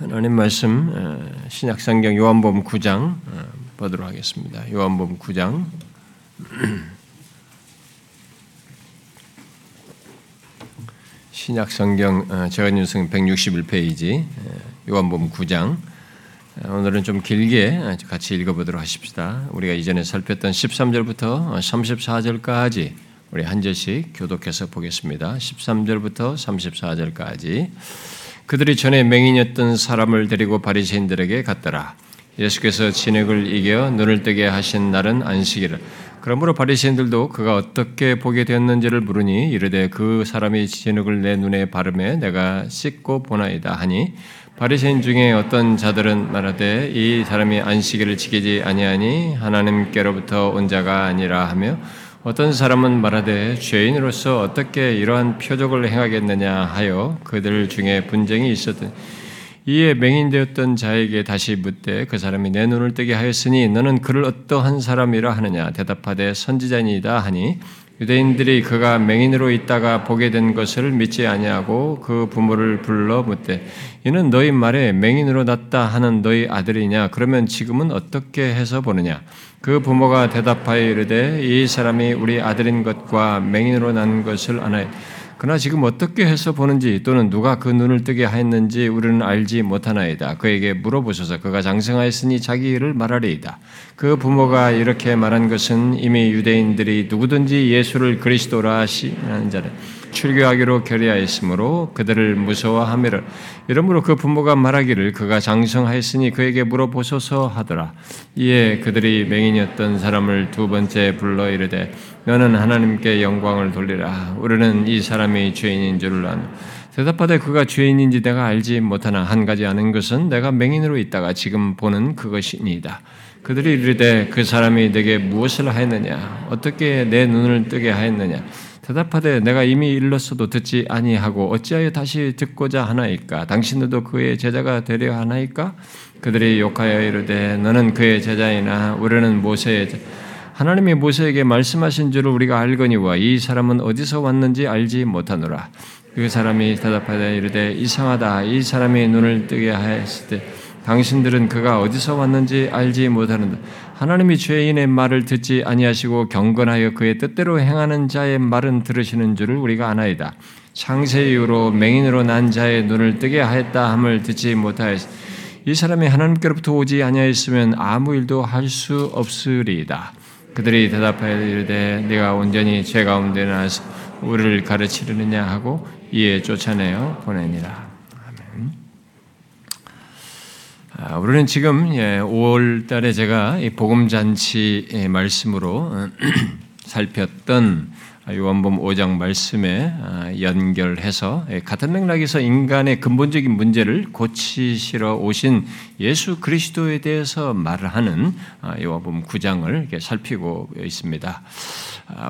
하나님 말씀 신약성경 요한복음 9장 보도록 하겠습니다. 요한복음 9장 신약성경 재간윤성 161페이지 요한복음 9장 오늘은 좀 길게 같이 읽어보도록 하십시다. 우리가 이전에 살폈던 13절부터 34절까지 우리 한 절씩 교독해서 보겠습니다. 13절부터 34절까지 그들이 전에 맹인이었던 사람을 데리고 바리새인들에게 갔더라. 예수께서 진액을 이겨 눈을 뜨게 하신 날은 안식이라. 그러므로 바리새인들도 그가 어떻게 보게 되었는지를 물으니 이르되 그 사람이 진흙을 내 눈에 바르매 내가 씻고 보나이다 하니 바리새인 중에 어떤 자들은 말하되 이 사람이 안식일을 지키지 아니하니 하나님께로부터 온 자가 아니라 하며 어떤 사람은 말하되 죄인으로서 어떻게 이러한 표적을 행하겠느냐 하여 그들 중에 분쟁이 있었던 이에 맹인되었던 자에게 다시 묻되 그 사람이 내 눈을 뜨게 하였으니 너는 그를 어떠한 사람이라 하느냐? 대답하되 선지자니이다 하니 유대인들이 그가 맹인으로 있다가 보게 된 것을 믿지 아니하고 그 부모를 불러 묻되 이는 너희 말에 맹인으로 났다 하는 너희 아들이냐? 그러면 지금은 어떻게 해서 보느냐 그 부모가 대답하여 이르되 이 사람이 우리 아들인 것과 맹인으로 난 것을 아나이 그러나 지금 어떻게 해서 보는지 또는 누가 그 눈을 뜨게 하였는지 우리는 알지 못하나이다. 그에게 물어보소서 그가 장성하였으니 자기 일을 말하리이다. 그 부모가 이렇게 말한 것은 이미 유대인들이 누구든지 예수를 그리스도라 하시는 자를 출교하기로 결의하였으므로 그들을 무서워하미를 이러므로 그 부모가 말하기를 그가 장성하였으니 그에게 물어보소서 하더라. 이에 그들이 맹인이었던 사람을 두 번째 불러 이르되 너는 하나님께 영광을 돌리라. 우리는 이 사람이 죄인인 줄을 아노. 대답하되 그가 죄인인지 내가 알지 못하나 한 가지 아는 것은 내가 맹인으로 있다가 지금 보는 그것이니이다. 그들이 이르되 그 사람이 내게 무엇을 하였느냐? 어떻게 내 눈을 뜨게 하였느냐? 대답하되 내가 이미 일렀어도 듣지 아니하고 어찌하여 다시 듣고자 하나이까? 당신들도 그의 제자가 되려 하나이까? 그들이 욕하여 이르되 너는 그의 제자이나 우리는 모세의 제... 하나님이 모세에게 말씀하신 줄을 우리가 알거니와 이 사람은 어디서 왔는지 알지 못하노라. 그 사람이 대답하되 이르되 이상하다. 이 사람이 눈을 뜨게 하였을 때 당신들은 그가 어디서 왔는지 알지 못하는다. 하나님이 죄인의 말을 듣지 아니하시고 경건하여 그의 뜻대로 행하는 자의 말은 들으시는 줄을 우리가 아나이다. 창세 이후로 맹인으로 난 자의 눈을 뜨게 하였다 함을 듣지 못하였. 이 사람이 하나님께로부터 오지 아니하였으면 아무 일도 할 수 없으리이다. 그들이 대답하여 이르되 네가 온전히 죄 가운데 나서 우리를 가르치려느냐 하고 이에 쫓아내어 보내니라. 아, 우리는 지금 5월 예, 달에 제가 복음 잔치 말씀으로 어, 살폈던 요한복음 5장 말씀에 아, 연결해서 예, 같은 맥락에서 인간의 근본적인 문제를 고치시러 오신 예수 그리스도에 대해서 말을 하는 아, 요한복음 9장을 살피고 있습니다.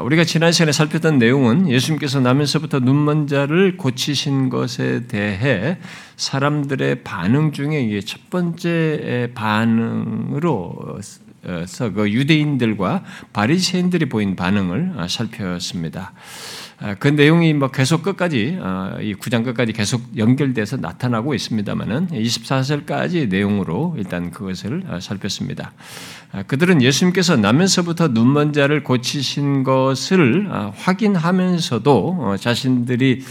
우리가 지난 시간에 살폈던 내용은 예수님께서 나면서부터 눈먼 자를 고치신 것에 대해 사람들의 반응 중에 첫 번째 반응으로 서그 유대인들과 바리새인들이 보인 반응을 아, 살펴봤습니다. 아, 그 내용이 뭐 계속 끝까지 아, 이 구장 끝까지 계속 연결돼서 나타나고 있습니다만은 24절까지 내용으로 일단 그것을 살폈습니다. 그들은 예수님께서 나면서부터 눈먼 자를 고치신 것을 확인하면서도 어, 자신들이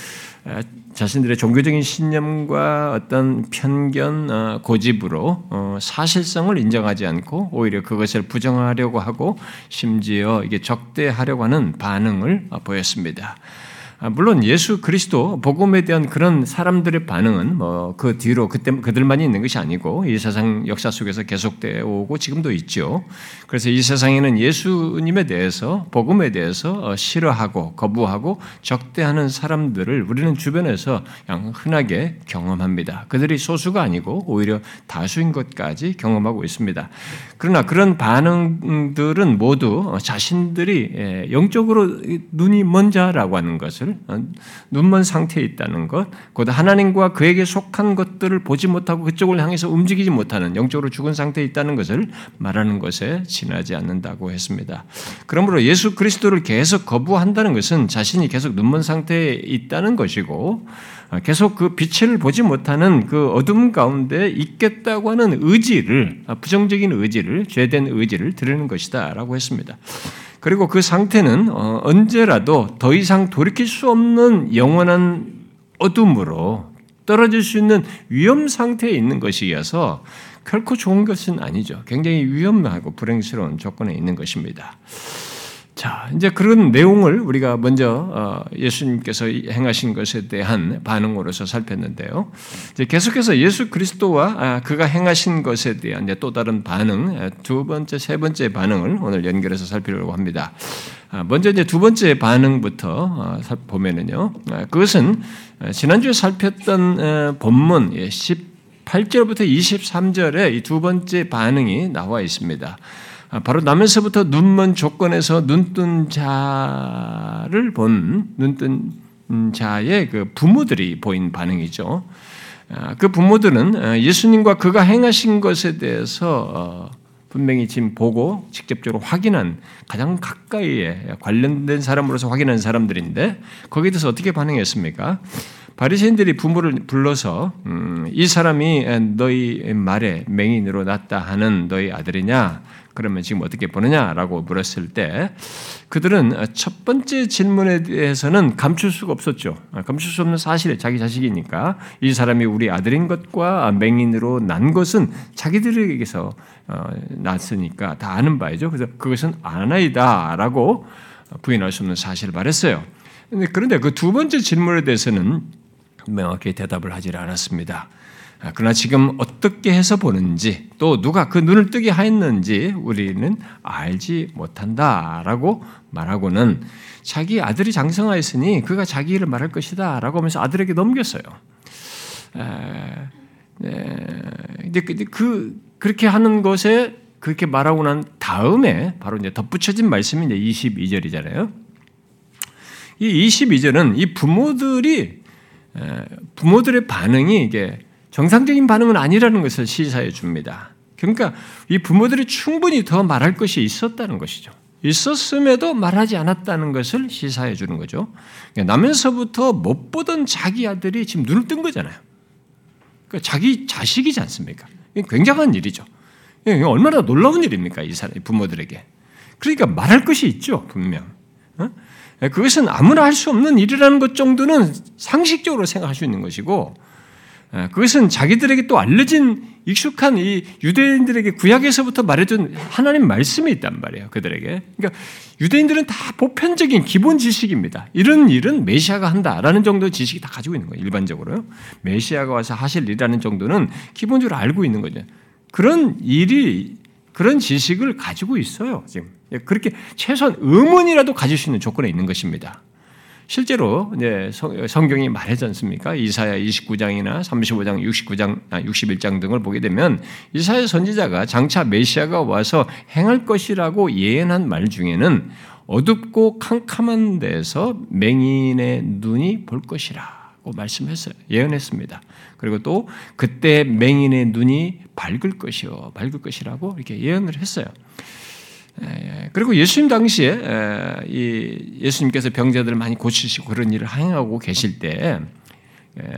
자신들의 종교적인 신념과 어떤 편견, 어, 고집으로 어, 사실성을 인정하지 않고 오히려 그것을 부정하려고 하고 심지어 이게 적대하려고 하는 반응을 보였습니다. 아, 물론 예수 그리스도 복음에 대한 그런 사람들의 반응은 뭐 그 뒤로 그때 그들만이 있는 것이 아니고 이 세상 역사 속에서 계속되어 오고 지금도 있죠. 그래서 이 세상에는 예수님에 대해서 복음에 대해서 어, 싫어하고 거부하고 적대하는 사람들을 우리는 주변에서 그냥 흔하게 경험합니다. 그들이 소수가 아니고 오히려 다수인 것까지 경험하고 있습니다. 그러나 그런 반응들은 모두 자신들이 예, 영적으로 눈이 먼 자라고 하는 것을 것을 어, 눈먼 상태에 있다는 것, 곧 하나님과 그에게 속한 것들을 보지 못하고 그쪽을 향해서 움직이지 못하는 영적으로 죽은 상태에 있다는 것을 말하는 것에 지나지 않는다고 했습니다. 그러므로 예수 그리스도를 계속 거부한다는 것은 자신이 계속 눈먼 상태에 있다는 것이고 어, 계속 그 빛을 보지 못하는 그 어둠 가운데 있겠다고 하는 의지를 어, 부정적인 의지를 죄된 의지를 드리는 것이다라고 했습니다. 그리고 그 상태는 어, 언제라도 더 이상 돌이킬 수 없는 영원한 어둠으로 떨어질 수 있는 위험 상태에 있는 것이어서 결코 좋은 것은 아니죠. 굉장히 위험하고 불행스러운 조건에 있는 것입니다. 자, 이제 그런 내용을 우리가 먼저 어, 예수님께서 행하신 것에 대한 반응으로서 살폈는데요. 이제 계속해서 예수 그리스도와 아, 그가 행하신 것에 대한 또 다른 반응, 두 번째, 세 번째 반응을 오늘 연결해서 살피려고 합니다. 아, 먼저 이제 두 번째 반응부터 어, 보면은요. 아, 그것은 지난주에 살폈던 본문 18절부터 23절에 이 두 번째 반응이 나와 있습니다. 아, 바로 나면서부터 눈먼 조건에서 눈뜬 자를 본 눈뜬 자의 그 부모들이 보인 반응이죠. 아, 그 부모들은 어, 예수님과 그가 행하신 것에 대해서 어, 분명히 지금 보고 직접적으로 확인한 가장 가까이에 관련된 사람으로서 확인한 사람들인데 거기에 대해서 어떻게 반응했습니까? 바리새인들이 부모를 불러서 음, 이 사람이 너희 말에 맹인으로 났다 하는 너희 아들이냐? 그러면 지금 어떻게 보느냐라고 물었을 때 그들은 첫 번째 질문에 대해서는 감출 수가 없었죠. 감출 수 없는 사실에 자기 자식이니까 이 사람이 우리 아들인 것과 맹인으로 난 것은 자기들에게서 어, 났으니까 다 아는 바이죠. 그래서 그것은 아나이다라고 부인할 수 없는 사실을 말했어요. 그런데 그 두 번째 질문에 대해서는 명확히 대답을 하지 않았습니다. 아, 그러나 지금 어떻게 해서 보는지 또 누가 그 눈을 뜨게 하였는지 우리는 알지 못한다라고 말하고는 자기 아들이 장성하였으니 그가 자기 일을 말할 것이다라고 하면서 아들에게 넘겼어요. 근데 그, 그 그렇게 하는 것에 그렇게 말하고 난 다음에 바로 이제 덧붙여진 말씀이 이제 22절이잖아요. 이 22절은 이 부모들이 부모들의 반응이 이게 정상적인 반응은 아니라는 것을 시사해 줍니다. 그러니까 이 부모들이 충분히 더 말할 것이 있었다는 것이죠. 있었음에도 말하지 않았다는 것을 시사해 주는 거죠. 그러니까 나면서부터 못 보던 자기 아들이 지금 눈을 뜬 거잖아요. 그러니까 자기 자식이지 않습니까? 굉장한 일이죠. 얼마나 놀라운 일입니까? 이 사람, 부모들에게. 그러니까 말할 것이 있죠, 분명. 어? 그것은 아무나 할 수 없는 일이라는 것 정도는 상식적으로 생각할 수 있는 것이고, 예, 그것은 자기들에게 또 알려진 익숙한 이 유대인들에게 구약에서부터 말해준 하나님 말씀이 있단 말이에요. 그들에게. 그러니까 유대인들은 다 보편적인 기본 지식입니다. 이런 일은 메시아가 한다라는 정도의 지식이 다 가지고 있는 거예요. 일반적으로요. 메시아가 와서 하실 일이라는 정도는 기본적으로 알고 있는 거죠. 그런 일이 그런 지식을 가지고 있어요. 지금 그렇게 최소한 의문이라도 가질 수 있는 조건에 있는 것입니다. 실제로 이제 성경이 말하지 않습니까? 이사야 29장이나 35장, 69장, 아, 61장 등을 보게 되면 이사야 선지자가 장차 메시아가 와서 행할 것이라고 예언한 말 중에는 어둡고 캄캄한 데서 맹인의 눈이 볼 것이라고 말씀했어요. 예언했습니다. 그리고 또 그때 맹인의 눈이 밝을 것이요, 밝을 것이라고 이렇게 예언을 했어요. 그리고 예수님 당시에 예수님께서 병자들을 많이 고치시고 그런 일을 행하고 계실 때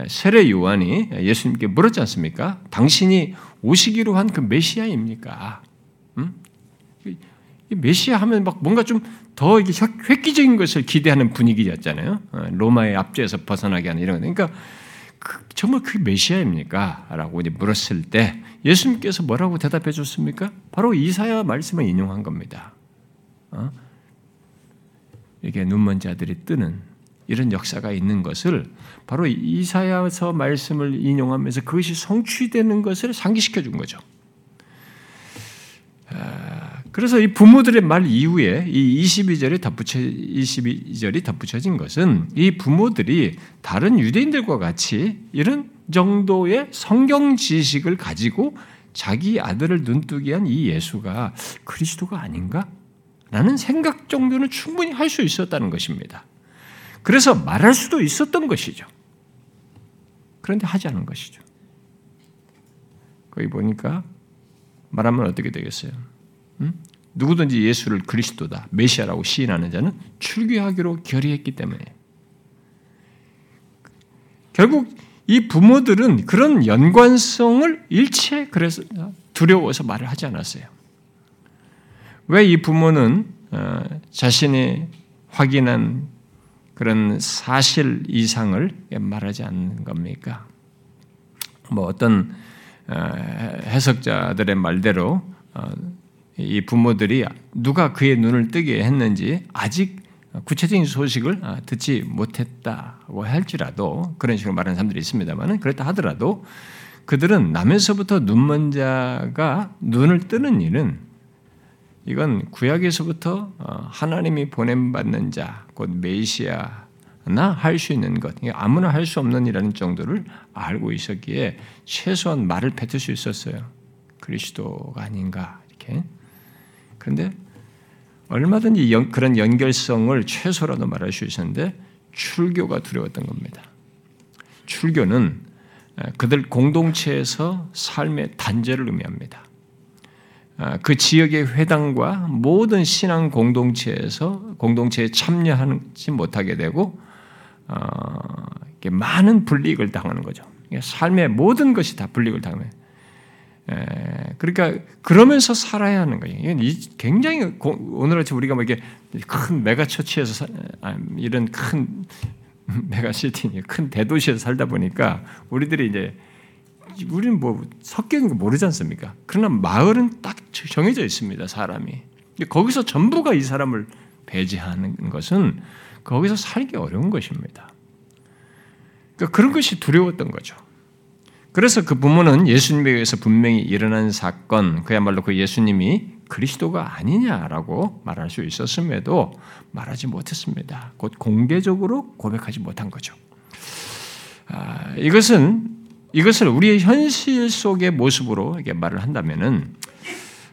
세례 요한이 예수님께 물었지 않습니까? 당신이 오시기로 한 그 메시아입니까? 음? 메시아 하면 막 뭔가 좀더 획기적인 것을 기대하는 분위기였잖아요. 어, 로마의 압제에서 벗어나게 하는 이런 거. 그러니까 그, 정말 그 메시아입니까? 라고 이제 물었을 때 예수님께서 뭐라고 대답해 줬습니까? 바로 이사야 말씀을 인용한 겁니다. 어? 이게 눈먼 자들이 뜨는 이런 역사가 있는 것을 바로 이사야서 말씀을 인용하면서 그것이 성취되는 것을 상기시켜 준 거죠. 아, 그래서 이 부모들의 말 이후에 이 22절이 덧붙여 22절이 덧붙여진 것은 이 부모들이 다른 유대인들과 같이 이런 정도의 성경 지식을 가지고 자기 아들을 눈뜨게 한 이 예수가 그리스도가 아닌가? 라는 생각 정도는 충분히 할 수 있었다는 것입니다. 그래서 말할 수도 있었던 것이죠. 그런데 하지 않은 것이죠. 거기 보니까 말하면 어떻게 되겠어요? 음? 누구든지 예수를 그리스도다, 메시아라고 시인하는 자는 출교하기로 결의했기 때문에 결국 이 부모들은 그런 연관성을 일체 그래서 두려워서 말을 하지 않았어요. 왜 이 부모는 어, 자신이 확인한 그런 사실 이상을 말하지 않는 겁니까? 뭐 어떤 어, 해석자들의 말대로 어, 이 부모들이 누가 그의 눈을 뜨게 했는지 아직 구체적인 소식을 아, 듣지 못했다고 할지라도 그런 식으로 말하는 사람들이 있습니다만 그렇다 하더라도 그들은 남에서부터 눈먼 자가 눈을 뜨는 일은 이건 구약에서부터 어, 하나님이 보냄받는 자, 곧 메시아나 할 수 있는 것, 아무나 할 수 없는 이라는 정도를 알고 있었기에 최소한 말을 뱉을 수 있었어요. 그리스도가 아닌가 이렇게. 그런데 얼마든지 연, 그런 연결성을 최소라도 말할 수 있었는데 출교가 두려웠던 겁니다. 출교는 그들 공동체에서 삶의 단절을 의미합니다. 아, 그 지역의 회당과 모든 신앙 공동체에서 공동체에 참여하지 못하게 되고 어, 많은 불이익을 당하는 거죠. 삶의 모든 것이 다 불이익을 당해요. 그러니까 그러면서 살아야 하는 거예요. 굉장히 오늘같이 우리가 뭐 이게 큰 메가 처치에서 아, 이런 큰 메가 시티, 큰 대도시에서 살다 보니까 우리들이 이제 우리는 뭐 섞이는 거 모르지 않습니까? 그러나 마을은 딱 정해져 있습니다. 사람이 거기서 전부가 이 사람을 배제하는 것은 거기서 살기 어려운 것입니다. 그러니까 그런 것이 두려웠던 거죠. 그래서 그 부모는 예수님에 의해서 분명히 일어난 사건, 그야말로 그 예수님이 그리스도가 아니냐라고 말할 수 있었음에도 말하지 못했습니다. 곧 공개적으로 고백하지 못한 거죠. 아, 이것은 이것을 우리의 현실 속의 모습으로 이렇게 말을 한다면은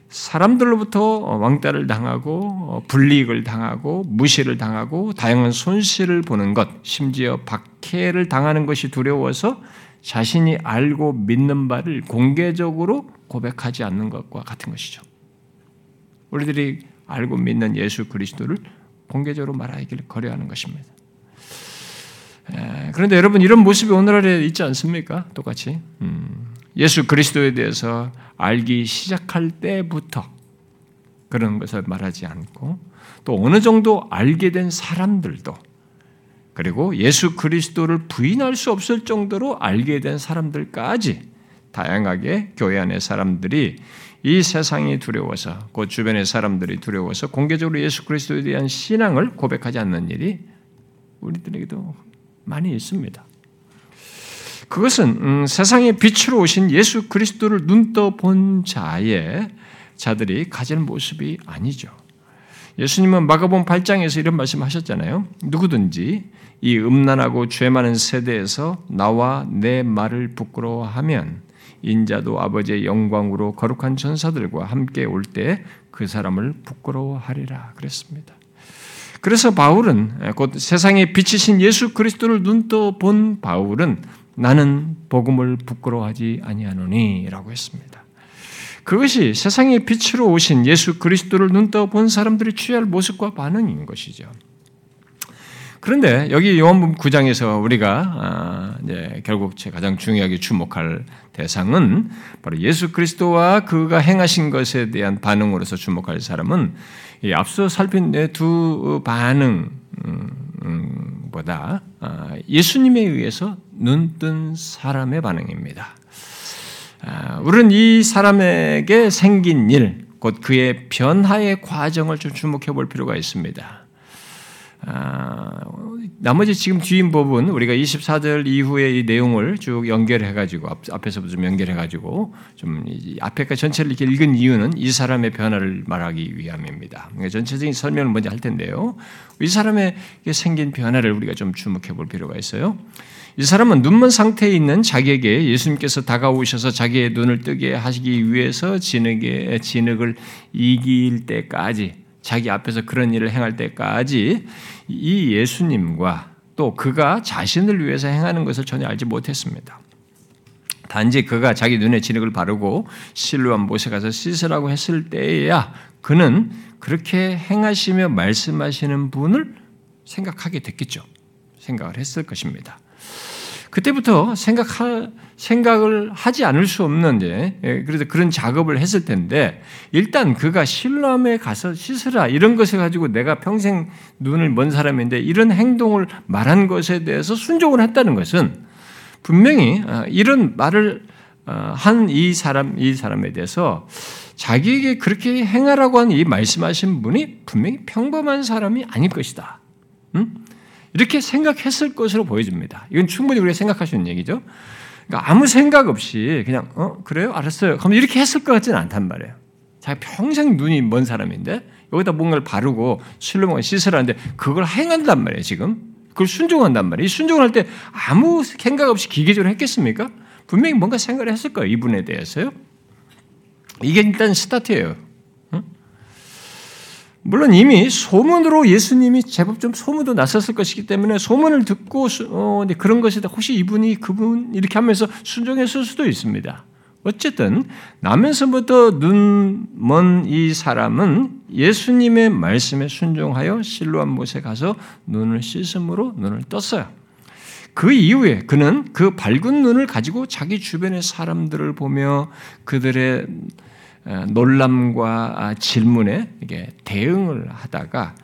사람들로부터 왕따를 당하고 불이익을 당하고 무시를 당하고 다양한 손실을 보는 것, 심지어 박해를 당하는 것이 두려워서 자신이 알고 믿는 바를 공개적으로 고백하지 않는 것과 같은 것이죠. 우리들이 알고 믿는 예수 그리스도를 공개적으로 말하기를 거려하는 것입니다. 그런데 여러분 이런 모습이 오늘날에 있지 않습니까? 똑같이 음, 예수 그리스도에 대해서 알기 시작할 때부터 그런 것을 말하지 않고 또 어느 정도 알게 된 사람들도 그리고 예수 그리스도를 부인할 수 없을 정도로 알게 된 사람들까지 다양하게 교회 안의 사람들이 이 세상이 두려워서 그 주변의 사람들이 두려워서 공개적으로 예수 그리스도에 대한 신앙을 고백하지 않는 일이 우리들에게도 많이 있습니다. 그것은 음, 세상의 빛으로 오신 예수 그리스도를 눈떠 본 자의 자들이 가질 모습이 아니죠. 예수님은 마가복음 8장에서 이런 말씀하셨잖아요. 누구든지 이 음란하고 죄 많은 세대에서 나와 내 말을 부끄러워하면 인자도 아버지의 영광으로 거룩한 전사들과 함께 올 때 그 사람을 부끄러워하리라 그랬습니다. 그래서 바울은 곧 세상에 비치신 예수 그리스도를 눈떠 본 바울은 나는 복음을 부끄러워하지 아니하노니라고 했습니다. 그것이 세상의 빛으로 오신 예수 그리스도를 눈떠 본 사람들이 취할 모습과 반응인 것이죠. 그런데 여기 요한복음 9장에서 우리가 아, 결국 가장 중요하게 주목할 대상은 바로 예수 그리스도와 그가 행하신 것에 대한 반응으로서 주목할 사람은 앞서 살핀 두 반응보다 아, 예수님에 의해서 눈뜬 사람의 반응입니다. 아, 우리는 이 사람에게 생긴 일, 곧 그의 변화의 과정을 좀 주목해 볼 필요가 있습니다. 아, 나머지 지금 뒤인 부분 우리가 24절 이후의 이 내용을 쭉 연결해 가지고 앞에서부터 좀 연결해 가지고 좀 앞에까지 전체를 이렇게 읽은 이유는 이 사람의 변화를 말하기 위함입니다. 그러니까 전체적인 설명을 먼저 할 텐데요. 이 사람의 생긴 변화를 우리가 좀 주목해 볼 필요가 있어요. 이 사람은 눈먼 상태에 있는 자기에게 예수님께서 다가오셔서 자기의 눈을 뜨게 하시기 위해서 진흙의 진흙을 이길 때까지 자기 앞에서 그런 일을 행할 때까지 이 예수님과 또 그가 자신을 위해서 행하는 것을 전혀 알지 못했습니다. 단지 그가 자기 눈에 진흙을 바르고 실로한 못에 가서 씻으라고 했을 때에야 그는 그렇게 행하시며 말씀하시는 분을 생각하게 됐겠죠. 생각을 했을 것입니다. 그때부터 생각하, 생각을 하지 않을 수 없는 데 예, 그래서 그런 작업을 했을 텐데 일단 그가 실람에 가서 씻으라 이런 것을 가지고 내가 평생 눈을 먼 사람인데 이런 행동을 말한 것에 대해서 순종을 했다는 것은 분명히 아, 이런 말을 아, 한이 사람 이 사람에 대해서 자기에게 그렇게 행하라고 한 이 말씀하신 분이 분명히 평범한 사람이 아닐 것이다. 음? 이렇게 생각했을 것으로 보여집니다. 이건 충분히 우리가 생각할 수 있는 얘기죠. 그러니까 아무 생각 없이 그냥 어 그래요 알았어요. 그럼 이렇게 했을 것 같지는 않단 말이에요. 자기 평생 눈이 먼 사람인데 여기다 뭔가를 바르고 술로 씻으라는데 그걸 행한단 말이에요 지금. 그걸 순종한단 말이에요. 이 순종을 할 때 아무 생각 없이 기계적으로 했겠습니까? 분명히 뭔가 생각을 했을 거예요. 이분에 대해서요. 이게 일단 스타트예요. 물론 이미 소문으로 예수님이 제법 좀 소문도 났었을 것이기 때문에 소문을 듣고 어, 그런 것이다. 혹시 이분이 그분 이렇게 하면서 순종했을 수도 있습니다. 어쨌든 나면서부터 눈 먼 이 사람은 예수님의 말씀에 순종하여 실로한 못에 가서 눈을 씻음으로 눈을 떴어요. 그 이후에 그는 그 밝은 눈을 가지고 자기 주변의 사람들을 보며 그들의 논란과 질문에 이게 대응을 하다가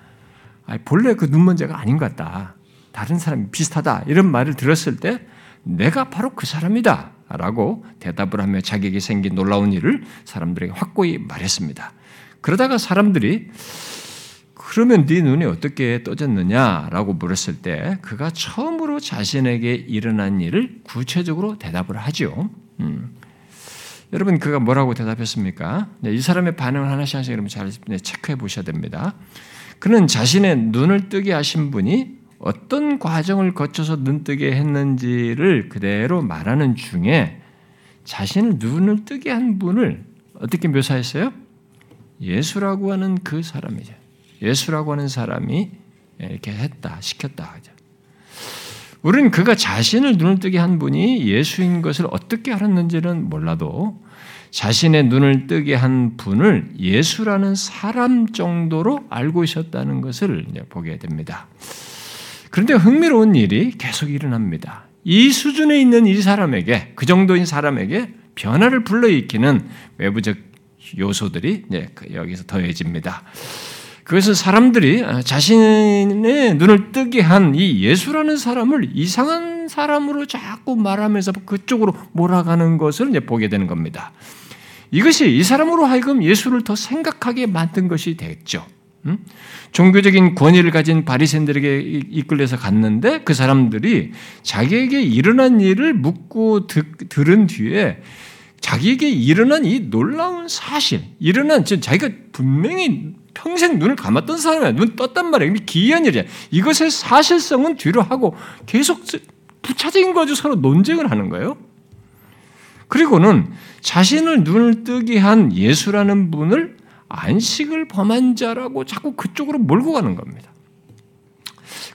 본래 그 눈먼자가 아닌 것 같다. 다른 사람이 비슷하다. 이런 말을 들었을 때 내가 바로 그 사람이다. 라고 대답을 하며 자기에게 생긴 놀라운 일을 사람들에게 확고히 말했습니다. 그러다가 사람들이 그러면 네 눈이 어떻게 떠졌느냐라고 물었을 때 그가 처음으로 자신에게 일어난 일을 구체적으로 대답을 하죠. 음. 여러분 그가 뭐라고 대답했습니까? 네, 이 사람의 반응을 하나씩 하나씩 여러분 잘 네, 체크해 보셔야 됩니다. 그는 자신의 눈을 뜨게 하신 분이 어떤 과정을 거쳐서 눈 뜨게 했는지를 그대로 말하는 중에 자신을 눈을 뜨게 한 분을 어떻게 묘사했어요? 예수라고 하는 그 사람이죠. 예수라고 하는 사람이 이렇게 했다, 시켰다 하죠. 우리는 그가 자신을 눈을 뜨게 한 분이 예수인 것을 어떻게 알았는지는 몰라도 자신의 눈을 뜨게 한 분을 예수라는 사람 정도로 알고 있었다는 것을 보게 됩니다. 그런데 흥미로운 일이 계속 일어납니다. 이 수준에 있는 이 사람에게, 그 정도인 사람에게 변화를 불러일으키는 외부적 요소들이 여기서 더해집니다. 그것은 사람들이 자신의 눈을 뜨게 한 이 예수라는 사람을 이상한 사람으로 자꾸 말하면서 그쪽으로 몰아가는 것을 보게 되는 겁니다. 이것이 이 사람으로 하여금 예수를 더 생각하게 만든 것이 됐죠. 음? 종교적인 권위를 가진 바리새인들에게 이끌려서 갔는데 그 사람들이 자기에게 일어난 일을 묻고 듣, 들은 뒤에 자기에게 일어난 이 놀라운 사실, 일어난 자기가 분명히 평생 눈을 감았던 사람이야. 눈 떴단 말이야. 기이한 일이야. 이것의 사실성은 뒤로 하고 계속 부차적인 거죠. 서로 논쟁을 하는 거예요. 그리고는 자신을 눈을 뜨게 한 예수라는 분을 안식을 범한 자라고 자꾸 그쪽으로 몰고 가는 겁니다.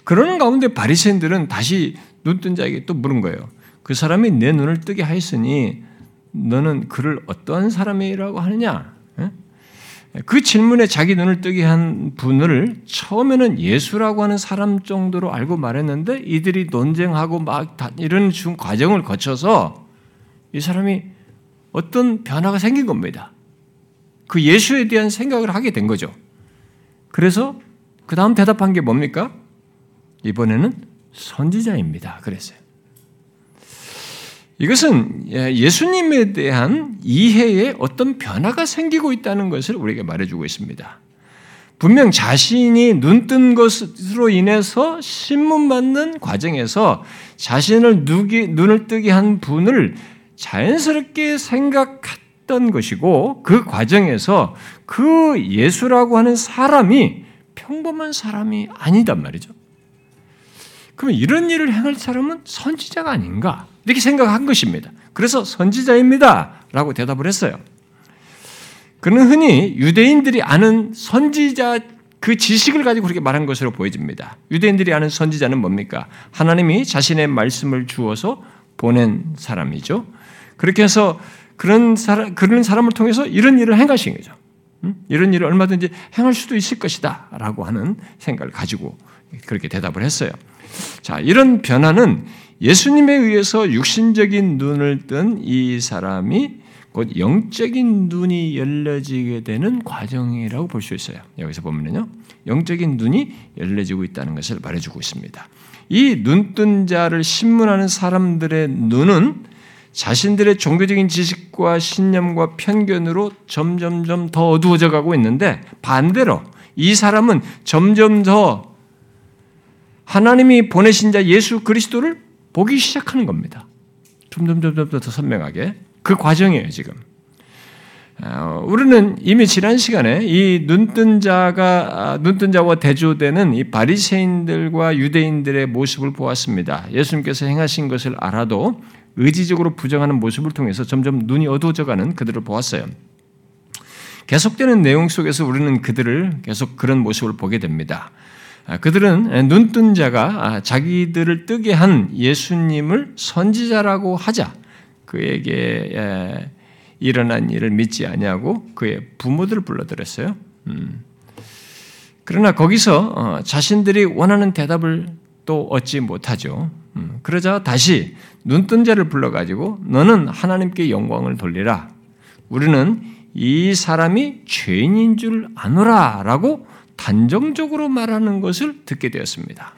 그러는 가운데 바리새인들은 다시 눈 뜬 자에게 또 물은 거예요. 그 사람이 내 눈을 뜨게 하였으니 너는 그를 어떠한 사람이라고 하느냐? 그 질문에 자기 눈을 뜨게 한 분을 처음에는 예수라고 하는 사람 정도로 알고 말했는데 이들이 논쟁하고 막 이런 중 과정을 거쳐서 이 사람이 어떤 변화가 생긴 겁니다. 그 예수에 대한 생각을 하게 된 거죠. 그래서 그 다음 대답한 게 뭡니까? 이번에는 선지자입니다. 그랬어요. 이것은 예수님에 대한 이해에 어떤 변화가 생기고 있다는 것을 우리에게 말해주고 있습니다. 분명 자신이 눈뜬 것으로 인해서 신문받는 과정에서 자신을 누기, 눈을 뜨게 한 분을 자연스럽게 생각했던 것이고 그 과정에서 그 예수라고 하는 사람이 평범한 사람이 아니단 말이죠. 그러면 이런 일을 행할 사람은 선지자가 아닌가? 이렇게 생각한 것입니다. 그래서 선지자입니다. 라고 대답을 했어요. 그는 흔히 유대인들이 아는 선지자 그 지식을 가지고 그렇게 말한 것으로 보여집니다. 유대인들이 아는 선지자는 뭡니까? 하나님이 자신의 말씀을 주어서 보낸 사람이죠. 그렇게 해서 그런 사람, 그런 사람을 통해서 이런 일을 행하신 거죠. 이런 일을 얼마든지 행할 수도 있을 것이다. 라고 하는 생각을 가지고 그렇게 대답을 했어요. 자, 이런 변화는 예수님에 의해서 육신적인 눈을 뜬 이 사람이 곧 영적인 눈이 열려지게 되는 과정이라고 볼 수 있어요. 여기서 보면요. 영적인 눈이 열려지고 있다는 것을 말해주고 있습니다. 이 눈 뜬 자를 신문하는 사람들의 눈은 자신들의 종교적인 지식과 신념과 편견으로 점점점 더 어두워져 가고 있는데 반대로 이 사람은 점점 더 하나님이 보내신 자 예수 그리스도를 보기 시작하는 겁니다. 점점 점점 더 선명하게 그 과정이에요 지금. 어, 우리는 이미 지난 시간에 이 눈뜬 자가 아, 눈뜬 자와 대조되는 이 바리새인들과 유대인들의 모습을 보았습니다. 예수님께서 행하신 것을 알아도 의지적으로 부정하는 모습을 통해서 점점 눈이 어두워져가는 그들을 보았어요. 계속되는 내용 속에서 우리는 그들을 계속 그런 모습을 보게 됩니다. 아, 그들은 눈뜬 자가 아, 자기들을 뜨게 한 예수님을 선지자라고 하자 그에게 일어난 일을 믿지 아니하고 그의 부모들을 불러들였어요. 음. 그러나 거기서 어, 자신들이 원하는 대답을 또 얻지 못하죠. 음. 그러자 다시 눈뜬 자를 불러가지고 너는 하나님께 영광을 돌리라. 우리는 이 사람이 죄인인 줄 아노라라고 단정적으로 말하는 것을 듣게 되었습니다.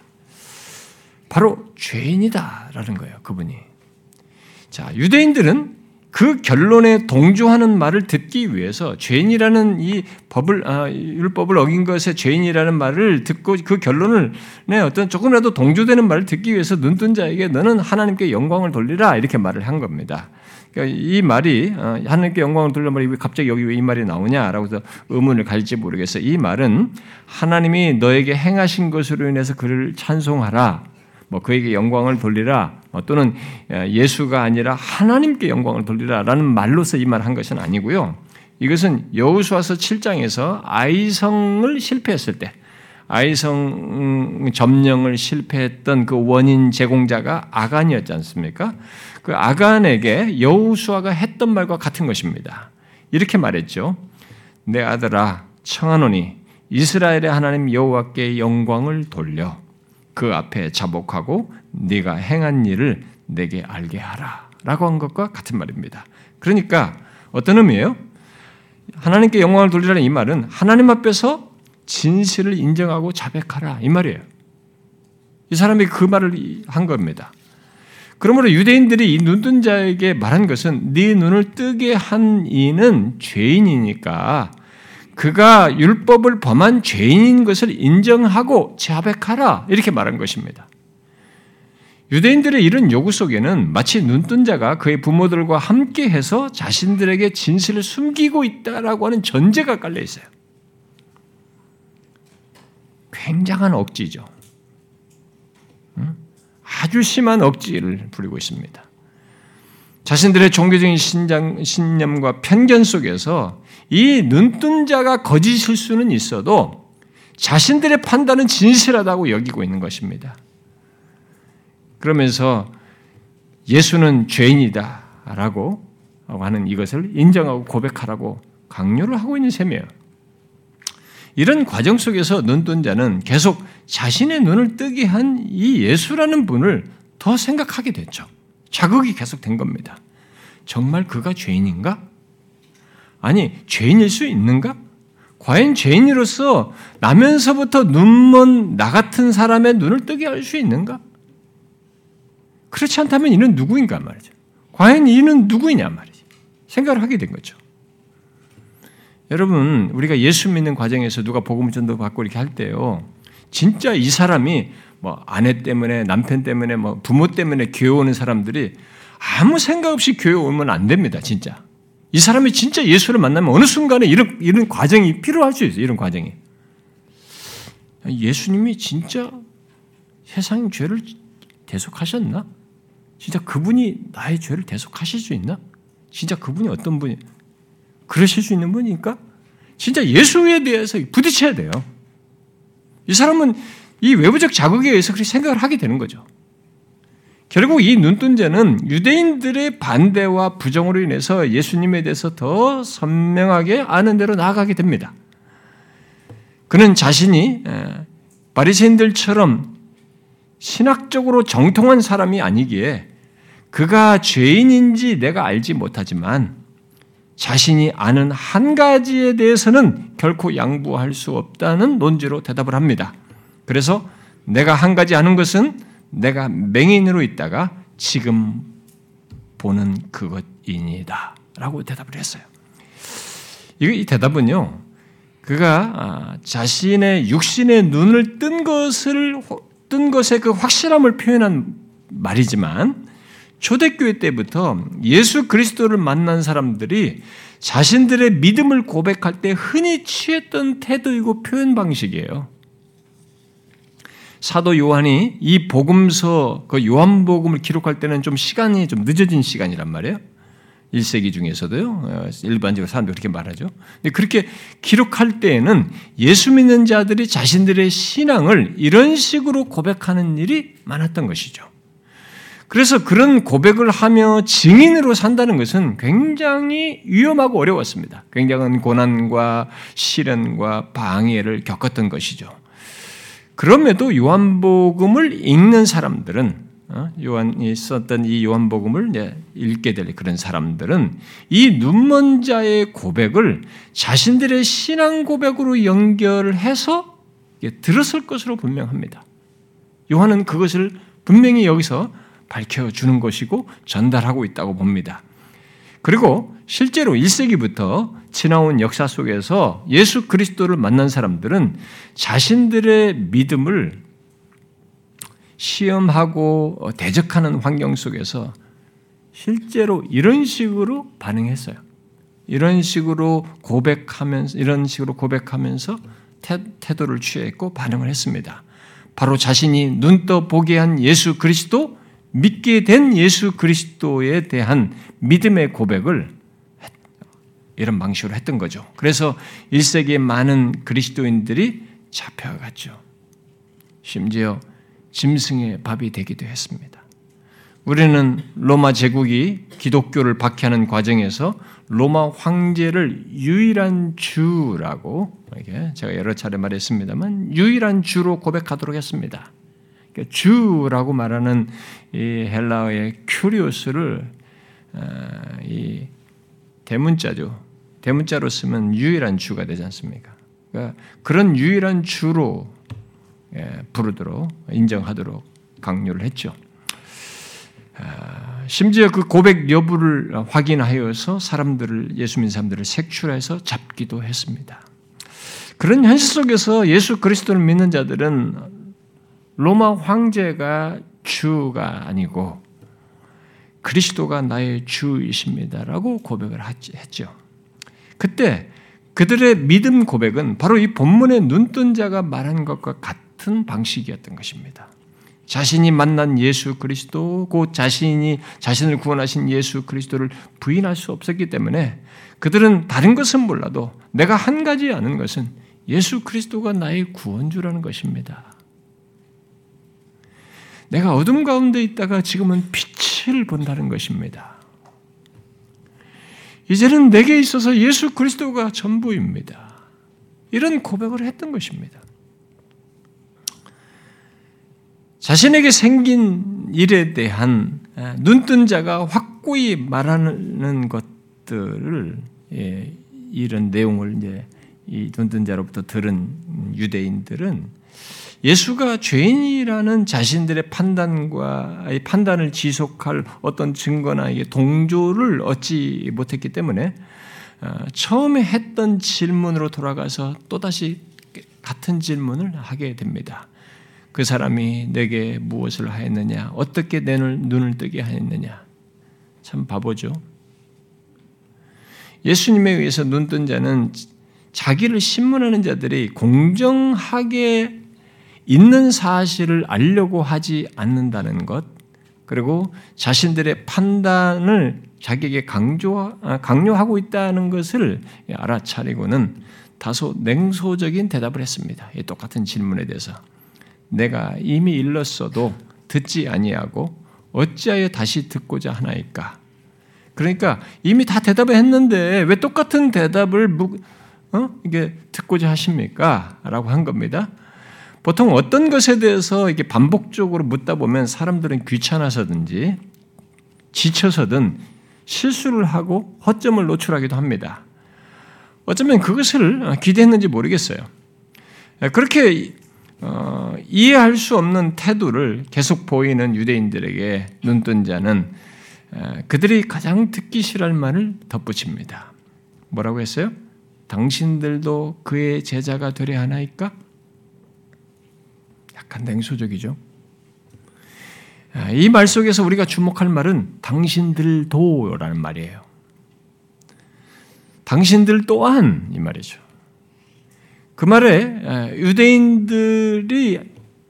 바로 죄인이다라는 거예요. 그분이. 자, 유대인들은 그 결론에 동조하는 말을 듣기 위해서 죄인이라는 이 법을 아, 율법을 어긴 것에 죄인이라는 말을 듣고 그 결론을 네, 어떤 조금이라도 동조되는 말을 듣기 위해서 눈뜬 자에게 너는 하나님께 영광을 돌리라 이렇게 말을 한 겁니다. 그러니까 이 말이 어, 하나님께 영광을 돌려 말이 갑자기 여기 왜 이 말이 나오냐라고 해서 의문을 가질지 모르겠어요. 이 말은 하나님이 너에게 행하신 것으로 인해서 그를 찬송하라. 뭐 그에게 영광을 돌리라 뭐 또는 예수가 아니라 하나님께 영광을 돌리라라는 말로서 이 말을 한 것은 아니고요. 이것은 여우수아서 7장에서 아이성을 실패했을 때 아이성 점령을 실패했던 그 원인 제공자가 아간이었지 않습니까? 그 아간에게 여우수아가 했던 말과 같은 것입니다. 이렇게 말했죠. 내 아들아 청하노니 이스라엘의 하나님 여호와께 영광을 돌려 그 앞에 자복하고 네가 행한 일을 내게 알게 하라라고 한 것과 같은 말입니다. 그러니까 어떤 의미예요? 하나님께 영광을 돌리라는 이 말은 하나님 앞에서 진실을 인정하고 자백하라 이 말이에요. 이 사람이 그 말을 한 겁니다. 그러므로 유대인들이 이 눈뜬 자에게 말한 것은 네 눈을 뜨게 한 이는 죄인이니까 그가 율법을 범한 죄인인 것을 인정하고 자백하라 이렇게 말한 것입니다. 유대인들의 이런 요구 속에는 마치 눈뜬 자가 그의 부모들과 함께 해서 자신들에게 진실을 숨기고 있다라고 하는 전제가 깔려 있어요. 굉장한 억지죠. 아주 심한 억지를 부리고 있습니다. 자신들의 종교적인 신장, 신념과 편견 속에서 이 눈뜬 자가 거짓일 수는 있어도 자신들의 판단은 진실하다고 여기고 있는 것입니다. 그러면서 예수는 죄인이다 라고 하는 이것을 인정하고 고백하라고 강요를 하고 있는 셈이에요. 이런 과정 속에서 눈뜬 자는 계속 자신의 눈을 뜨게 한 이 예수라는 분을 더 생각하게 됐죠. 자극이 계속 된 겁니다. 정말 그가 죄인인가? 아니, 죄인일 수 있는가? 과연 죄인으로서 나면서부터 눈먼 나 같은 사람의 눈을 뜨게 할 수 있는가? 그렇지 않다면 이는 누구인가 말이죠. 과연 이는 누구이냐 말이죠. 생각을 하게 된 거죠. 여러분, 우리가 예수 믿는 과정에서 누가 복음 전도 받고 이렇게 할 때요. 진짜 이 사람이 뭐 아내 때문에 남편 때문에 뭐 부모 때문에 교회 오는 사람들이 아무 생각 없이 교회 오면 안 됩니다, 진짜. 이 사람이 진짜 예수를 만나면 어느 순간에 이런, 이런 과정이 필요할 수 있어요, 이런 과정이. 예수님이 진짜 세상 죄를 대속하셨나? 진짜 그분이 나의 죄를 대속하실 수 있나? 진짜 그분이 어떤 분이, 그러실 수 있는 분이니까? 진짜 예수에 대해서 부딪혀야 돼요. 이 사람은 이 외부적 자극에 의해서 그렇게 생각을 하게 되는 거죠. 결국 이 눈뜬자는 유대인들의 반대와 부정으로 인해서 예수님에 대해서 더 선명하게 아는 대로 나아가게 됩니다. 그는 자신이 바리새인들처럼 신학적으로 정통한 사람이 아니기에 그가 죄인인지 내가 알지 못하지만 자신이 아는 한 가지에 대해서는 결코 양보할 수 없다는 논지로 대답을 합니다. 그래서 내가 한 가지 아는 것은 내가 맹인으로 있다가 지금 보는 그것이니다. 라고 대답을 했어요. 이 대답은요, 그가 아, 자신의 육신의 눈을 뜬 것을, 뜬 것의 그 확실함을 표현한 말이지만, 초대교회 때부터 예수 그리스도를 만난 사람들이 자신들의 믿음을 고백할 때 흔히 취했던 태도이고 표현 방식이에요. 사도 요한이 이 복음서 그 요한복음을 기록할 때는 좀 시간이 좀 늦어진 시간이란 말이에요. 1세기 중에서도요. 어, 일반적으로 사람들이 그렇게 말하죠. 근데 그렇게 기록할 때에는 예수 믿는 자들이 자신들의 신앙을 이런 식으로 고백하는 일이 많았던 것이죠. 그래서 그런 고백을 하며 증인으로 산다는 것은 굉장히 위험하고 어려웠습니다. 굉장한 고난과 시련과 방해를 겪었던 것이죠. 그럼에도 요한복음을 읽는 사람들은 어, 요한이 썼던 이 요한복음을 읽게 될 그런 사람들은 이 눈먼 자의 고백을 자신들의 신앙 고백으로 연결해서 들었을 것으로 분명합니다. 요한은 그것을 분명히 여기서 밝혀주는 것이고 전달하고 있다고 봅니다. 그리고 실제로 1세기부터 지나온 역사 속에서 예수 그리스도를 만난 사람들은 자신들의 믿음을 시험하고 대적하는 환경 속에서 실제로 이런 식으로 반응했어요. 이런 식으로 고백하면서 이런 식으로 고백하면서 태, 도를 취했고 반응을 했습니다. 바로 자신이 눈떠 보게 한 예수 그리스도 믿게 된 예수 그리스도에 대한 믿음의 고백을 이런 방식으로 했던 거죠. 그래서 1세기에 많은 그리스도인들이 잡혀갔죠. 심지어 짐승의 밥이 되기도 했습니다. 우리는 로마 제국이 기독교를 박해하는 과정에서 로마 황제를 유일한 주라고 제가 여러 차례 말했습니다만 유일한 주로 고백하도록 했습니다. 그러니까 주라고 말하는 이 헬라어의 큐리오스를 어, 이 대문자죠. 대문자로 쓰면 유일한 주가 되지 않습니까? 그러니까 그런 유일한 주로 예, 부르도록 인정하도록 강요를 했죠. 아, 심지어 그 고백 여부를 확인하여서 사람들을 예수 믿는 사람들을 색출해서 잡기도 했습니다. 그런 현실 속에서 예수 그리스도를 믿는 자들은 로마 황제가 주가 아니고 그리스도가 나의 주이십니다라고 고백을 했죠. 그때 그들의 믿음 고백은 바로 이 본문의 눈뜬 자가 말한 것과 같은 방식이었던 것입니다. 자신이 만난 예수 그리스도, 곧 자신이 자신을 구원하신 예수 그리스도를 부인할 수 없었기 때문에 그들은 다른 것은 몰라도 내가 한 가지 아는 것은 예수 그리스도가 나의 구원주라는 것입니다. 내가 어둠 가운데 있다가 지금은 빛을 본다는 것입니다. 이제는 내게 있어서 예수 그리스도가 전부입니다. 이런 고백을 했던 것입니다. 자신에게 생긴 일에 대한 눈뜬 자가 확고히 말하는 것들을 예, 이런 내용을 이제 이 눈뜬 자로부터 들은 유대인들은 예수가 죄인이라는 자신들의 판단과 판단을 지속할 어떤 증거나 동조를 얻지 못했기 때문에 어, 처음에 했던 질문으로 돌아가서 또다시 같은 질문을 하게 됩니다. 그 사람이 내게 무엇을 하였느냐? 어떻게 내 눈을 뜨게 하였느냐? 참 바보죠. 예수님에 의해서 눈 뜬 자는 자기를 신문하는 자들이 공정하게 있는 사실을 알려고 하지 않는다는 것, 그리고 자신들의 판단을 자기에게 강조, 아, 강요하고 있다는 것을 알아차리고는 다소 냉소적인 대답을 했습니다. 이 똑같은 질문에 대해서 내가 이미 일렀어도 듣지 아니하고 어찌하여 다시 듣고자 하나이까? 그러니까 이미 다 대답을 했는데 왜 똑같은 대답을 어? 이게 듣고자 하십니까? 라고 한 겁니다. 보통 어떤 것에 대해서 이게 반복적으로 묻다 보면 사람들은 귀찮아서든지 지쳐서든 실수를 하고 허점을 노출하기도 합니다. 어쩌면 그것을 기대했는지 모르겠어요. 그렇게 어, 이해할 수 없는 태도를 계속 보이는 유대인들에게 눈뜬 자는 그들이 가장 듣기 싫어할 말을 덧붙입니다. 뭐라고 했어요? 당신들도 그의 제자가 되려 하나이까? 약간 냉소적이죠. 이 말 속에서 우리가 주목할 말은 당신들도라는 말이에요. 당신들 또한 이 말이죠. 그 말에 유대인들이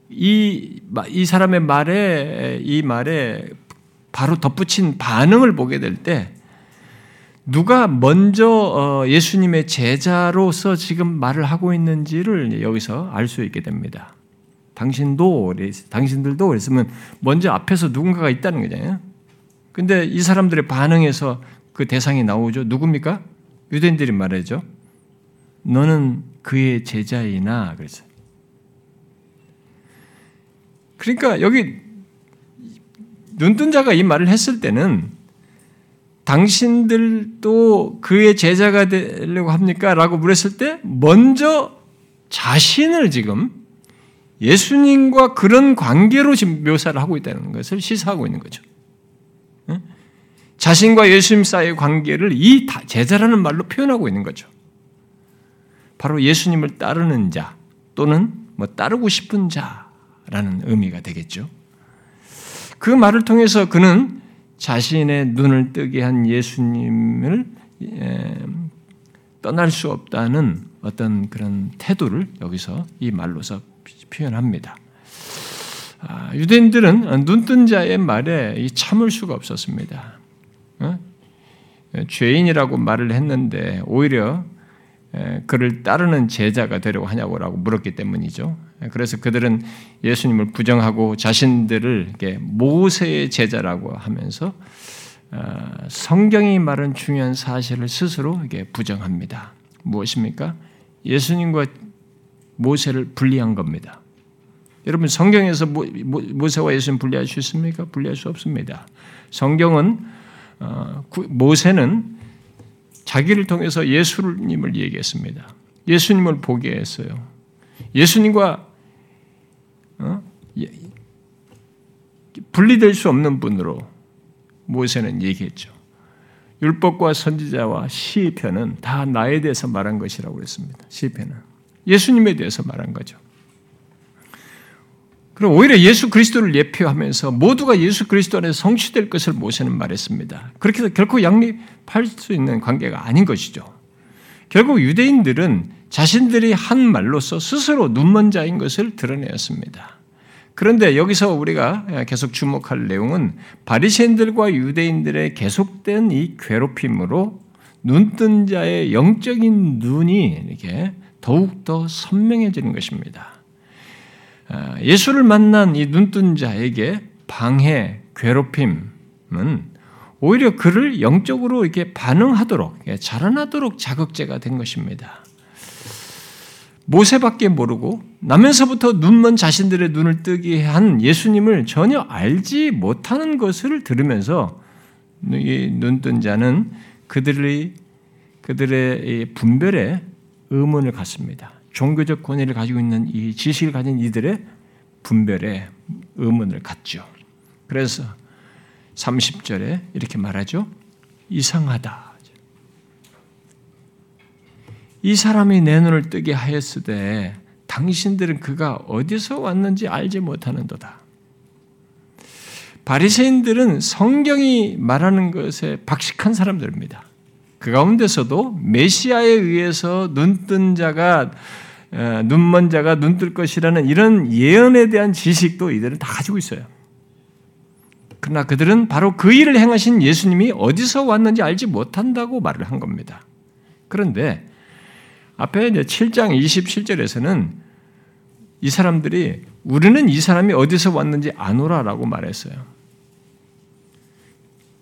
이, 이 사람의 말에 이 말에 바로 덧붙인 반응을 보게 될 때 누가 먼저 어, 예수님의 제자로서 지금 말을 하고 있는지를 여기서 알 수 있게 됩니다. 당신도 당신들도 그랬으면 먼저 앞에서 누군가가 있다는 거잖아요. 근데 이 사람들의 반응에서 그 대상이 나오죠. 누굽니까? 유대인들이 말하죠. 너는 그의 제자이나 그랬어요. 그러니까 여기 눈뜬 자가 이 말을 했을 때는 당신들도 그의 제자가 되려고 합니까? 라고 물었을 때 먼저 자신을 지금 예수님과 그런 관계로 지금 묘사를 하고 있다는 것을 시사하고 있는 거죠. 자신과 예수님 사이의 관계를 이 제자라는 말로 표현하고 있는 거죠. 바로 예수님을 따르는 자 또는 뭐 따르고 싶은 자라는 의미가 되겠죠. 그 말을 통해서 그는 자신의 눈을 뜨게 한 예수님을 떠날 수 없다는 어떤 그런 태도를 여기서 이 말로서 표현합니다. 아, 유대인들은 눈뜬 자의 말에 참을 수가 없었습니다. 어? 죄인이라고 말을 했는데 오히려 그를 따르는 제자가 되려고 하냐고라고 물었기 때문이죠. 그래서 그들은 예수님을 부정하고 자신들을 모세의 제자라고 하면서 어, 성경이 말한 중요한 사실을 스스로 부정합니다. 무엇입니까? 예수님과 모세를 분리한 겁니다. 여러분 성경에서 모세와 예수님 분리할 수 있습니까? 분리할 수 없습니다. 성경은 어, 모세는 자기를 통해서 예수님을 얘기했습니다. 예수님을 보게 했어요. 예수님과 어? 분리될 수 없는 분으로 모세는 얘기했죠. 율법과 선지자와 시편은 다 나에 대해서 말한 것이라고 그랬습니다. 시편은 예수님에 대해서 말한 거죠. 그럼 오히려 예수 그리스도를 예표하면서 모두가 예수 그리스도 안에 성취될 것을 모세는 말했습니다. 그렇게 해서 결코 양립할 수 있는 관계가 아닌 것이죠. 결국 유대인들은 자신들이 한 말로서 스스로 눈먼 자인 것을 드러내었습니다. 그런데 여기서 우리가 계속 주목할 내용은 바리새인들과 유대인들의 계속된 이 괴롭힘으로 눈뜬 자의 영적인 눈이 이렇게 더욱 더 선명해지는 것입니다. 아, 예수를 만난 이 눈뜬 자에게 방해, 괴롭힘은 오히려 그를 영적으로 이렇게 반응하도록, 예, 자라나도록 자극제가 된 것입니다. 모세밖에 모르고 나면서부터 눈먼 자신들의 눈을 뜨게 한 예수님을 전혀 알지 못하는 것을 들으면서 눈뜬 자는 그들의 그들의 분별에 의문을 갖습니다. 종교적 권위를 가지고 있는 이 지식을 가진 이들의 분별에 의문을 갖죠. 그래서 30절에 이렇게 말하죠. 이상하다. 이 사람이 내 눈을 뜨게 하였으되 당신들은 그가 어디서 왔는지 알지 못하는도다. 바리새인들은 성경이 말하는 것에 박식한 사람들입니다. 그 가운데서도 메시아에 의해서 눈뜬 자가 눈먼 자가 눈 뜰 것이라는 이런 예언에 대한 지식도 이들은 다 가지고 있어요. 그러나 그들은 바로 그 일을 행하신 예수님이 어디서 왔는지 알지 못한다고 말을 한 겁니다. 그런데 앞에 이제 7장 27절에서는 이 사람들이 우리는 이 사람이 어디서 왔는지 아노라라고 말했어요.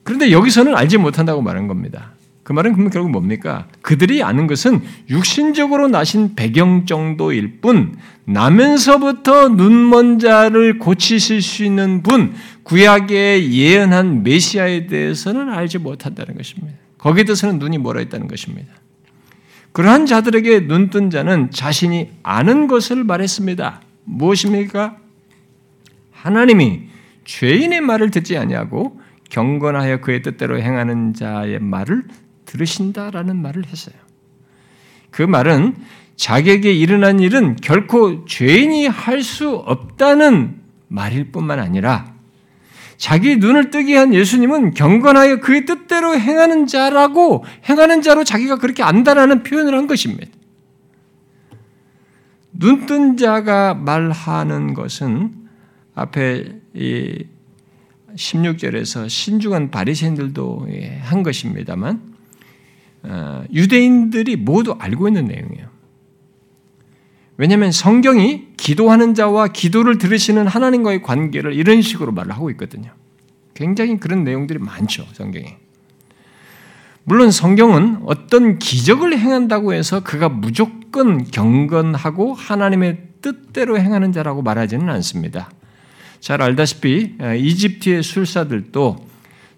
그런데 여기서는 알지 못한다고 말한 겁니다. 그 말은 그러면 결국 뭡니까? 그들이 아는 것은 육신적으로 나신 배경 정도일 뿐, 나면서부터 눈먼 자를 고치실 수 있는 분, 구약에 예언한 메시아에 대해서는 알지 못한다는 것입니다. 거기에 대해서는 눈이 멀어 있다는 것입니다. 그러한 자들에게 눈 뜬 자는 자신이 아는 것을 말했습니다. 무엇입니까? 하나님이 죄인의 말을 듣지 아니하고 경건하여 그의 뜻대로 행하는 자의 말을 들으신다라는 말을 했어요. 그 말은 자객에 일어난 일은 결코 죄인이 할 수 없다는 말일 뿐만 아니라 자기 눈을 뜨게 한 예수님은 경건하여 그의 뜻대로 행하는 자라고 행하는 자로 자기가 그렇게 안다라는 표현을 한 것입니다. 눈 뜬 자가 말하는 것은 앞에 이 16절에서 신중한 바리새인들도 한 것입니다만 어, 유대인들이 모두 알고 있는 내용이에요. 왜냐하면 성경이 기도하는 자와 기도를 들으시는 하나님과의 관계를 이런 식으로 말을 하고 있거든요. 굉장히 그런 내용들이 많죠, 성경에. 물론 성경은 어떤 기적을 행한다고 해서 그가 무조건 경건하고 하나님의 뜻대로 행하는 자라고 말하지는 않습니다. 잘 알다시피 어, 이집트의 술사들도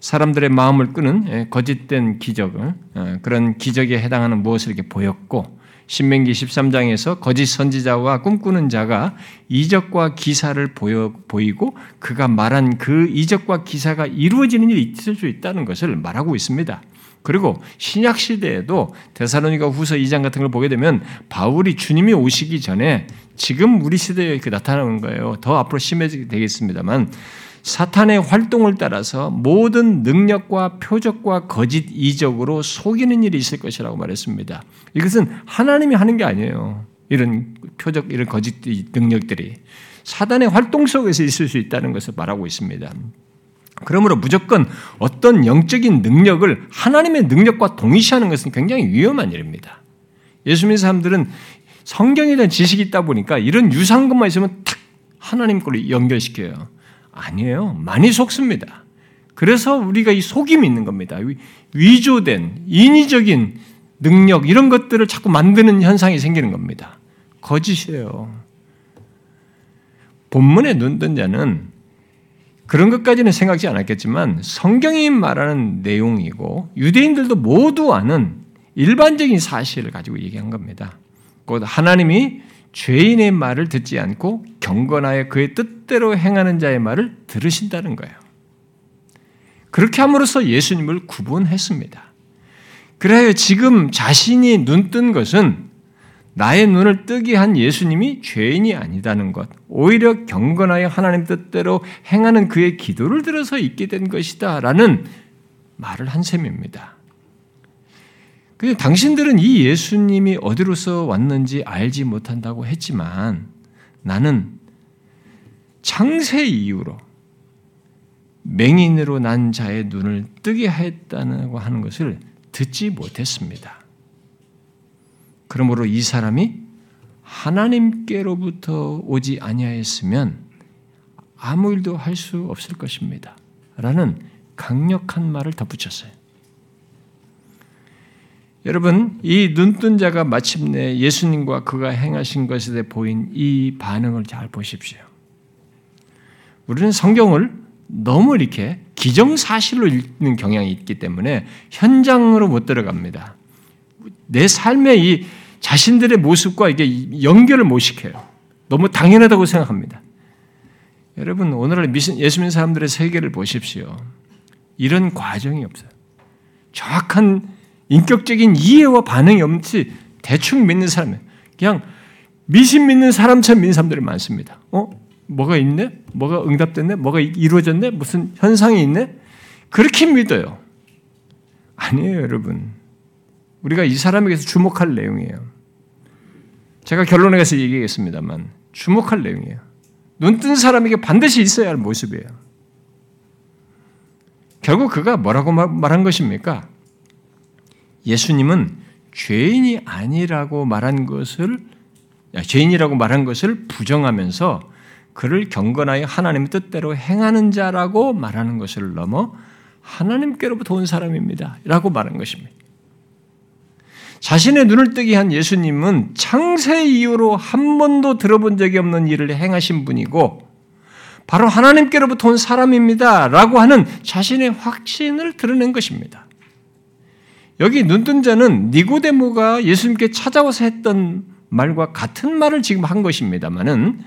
사람들의 마음을 끄는 예, 거짓된 기적을 어, 그런 기적에 해당하는 무엇을 이렇게 보였고 신명기 13장에서 거짓 선지자와 꿈꾸는 자가 이적과 기사를 보여, 보이고 그가 말한 그 이적과 기사가 이루어지는 일이 있을 수 있다는 것을 말하고 있습니다. 그리고 신약 시대에도 데살로니가 후서 2장 같은 걸 보게 되면 바울이 주님이 오시기 전에 지금 우리 시대에 그 나타나는 거예요. 더 앞으로 심해지게 되겠습니다만 사탄의 활동을 따라서 모든 능력과 표적과 거짓 이적으로 속이는 일이 있을 것이라고 말했습니다. 이것은 하나님이 하는 게 아니에요. 이런 표적, 이런 거짓 능력들이 사단의 활동 속에서 있을 수 있다는 것을 말하고 있습니다. 그러므로 무조건 어떤 영적인 능력을 하나님의 능력과 동일시하는 것은 굉장히 위험한 일입니다. 예수 믿는 사람들은 성경에 대한 지식이 있다 보니까 이런 유사한 것만 있으면 탁 하나님 걸로 연결시켜요. 아니에요. 많이 속습니다. 그래서 우리가 이 속임이 있는 겁니다. 위조된 인위적인 능력 이런 것들을 자꾸 만드는 현상이 생기는 겁니다. 거짓이에요. 본문에 눈뜬 자는 그런 것까지는 생각지 않았겠지만 성경이 말하는 내용이고 유대인들도 모두 아는 일반적인 사실을 가지고 얘기한 겁니다. 곧 하나님이 죄인의 말을 듣지 않고 경건하여 그의 뜻대로 행하는 자의 말을 들으신다는 거예요. 그렇게 함으로써 예수님을 구분했습니다. 그래야 지금 자신이 눈 뜬 것은 나의 눈을 뜨게 한 예수님이 죄인이 아니다는 것, 오히려 경건하여 하나님 뜻대로 행하는 그의 기도를 들어서 있게 된 것이다. 라는 말을 한 셈입니다. 근데 당신들은 이 예수님이 어디로서 왔는지 알지 못한다고 했지만 나는 창세 이후로 맹인으로 난 자의 눈을 뜨게 했다고 하는 것을 듣지 못했습니다. 그러므로 이 사람이 하나님께로부터 오지 아니하였으면 아무 일도 할 수 없을 것입니다. 라는 강력한 말을 덧붙였어요. 여러분, 이 눈뜬 자가 마침내 예수님과 그가 행하신 것에 대해 보인 이 반응을 잘 보십시오. 우리는 성경을 너무 이렇게 기정사실로 읽는 경향이 있기 때문에 현장으로 못 들어갑니다. 내 삶의 이 자신들의 모습과 이게 연결을 못 시켜요. 너무 당연하다고 생각합니다. 여러분, 오늘날 예수 믿는 사람들의 세계를 보십시오. 이런 과정이 없어요. 정확한 인격적인 이해와 반응이 없이 대충 믿는 사람이에요. 그냥 미신 믿는 사람처럼 믿는 사람들이 많습니다. 어? 뭐가 있네? 뭐가 응답됐네? 뭐가 이루어졌네? 무슨 현상이 있네? 그렇게 믿어요. 아니에요, 여러분. 우리가 이 사람에게서 주목할 내용이에요. 제가 결론에 가서 얘기하겠습니다만, 주목할 내용이에요. 눈 뜬 사람에게 반드시 있어야 할 모습이에요. 결국 그가 뭐라고 말한 것입니까? 예수님은 죄인이 아니라고 말한 것을 죄인이라고 말한 것을 부정하면서 그를 경건하여 하나님의 뜻대로 행하는 자라고 말하는 것을 넘어 하나님께로부터 온 사람입니다. 라고 말한 것입니다. 자신의 눈을 뜨게 한 예수님은 창세 이후로 한 번도 들어본 적이 없는 일을 행하신 분이고 바로 하나님께로부터 온 사람입니다. 라고 하는 자신의 확신을 드러낸 것입니다. 여기 눈뜬 자는 니고데모가 예수님께 찾아와서 했던 말과 같은 말을 지금 한 것입니다만은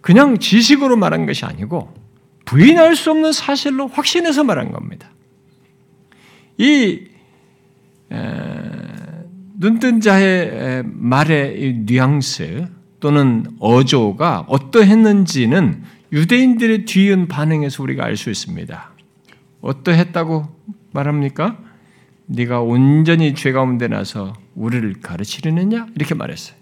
그냥 지식으로 말한 것이 아니고 부인할 수 없는 사실로 확신해서 말한 겁니다. 이 눈뜬 자의 말의 뉘앙스 또는 어조가 어떠했는지는 유대인들의 뒤은 반응에서 우리가 알 수 있습니다. 어떠했다고 말합니까? 네가 온전히 죄 가운데 나서 우리를 가르치려느냐? 이렇게 말했어요.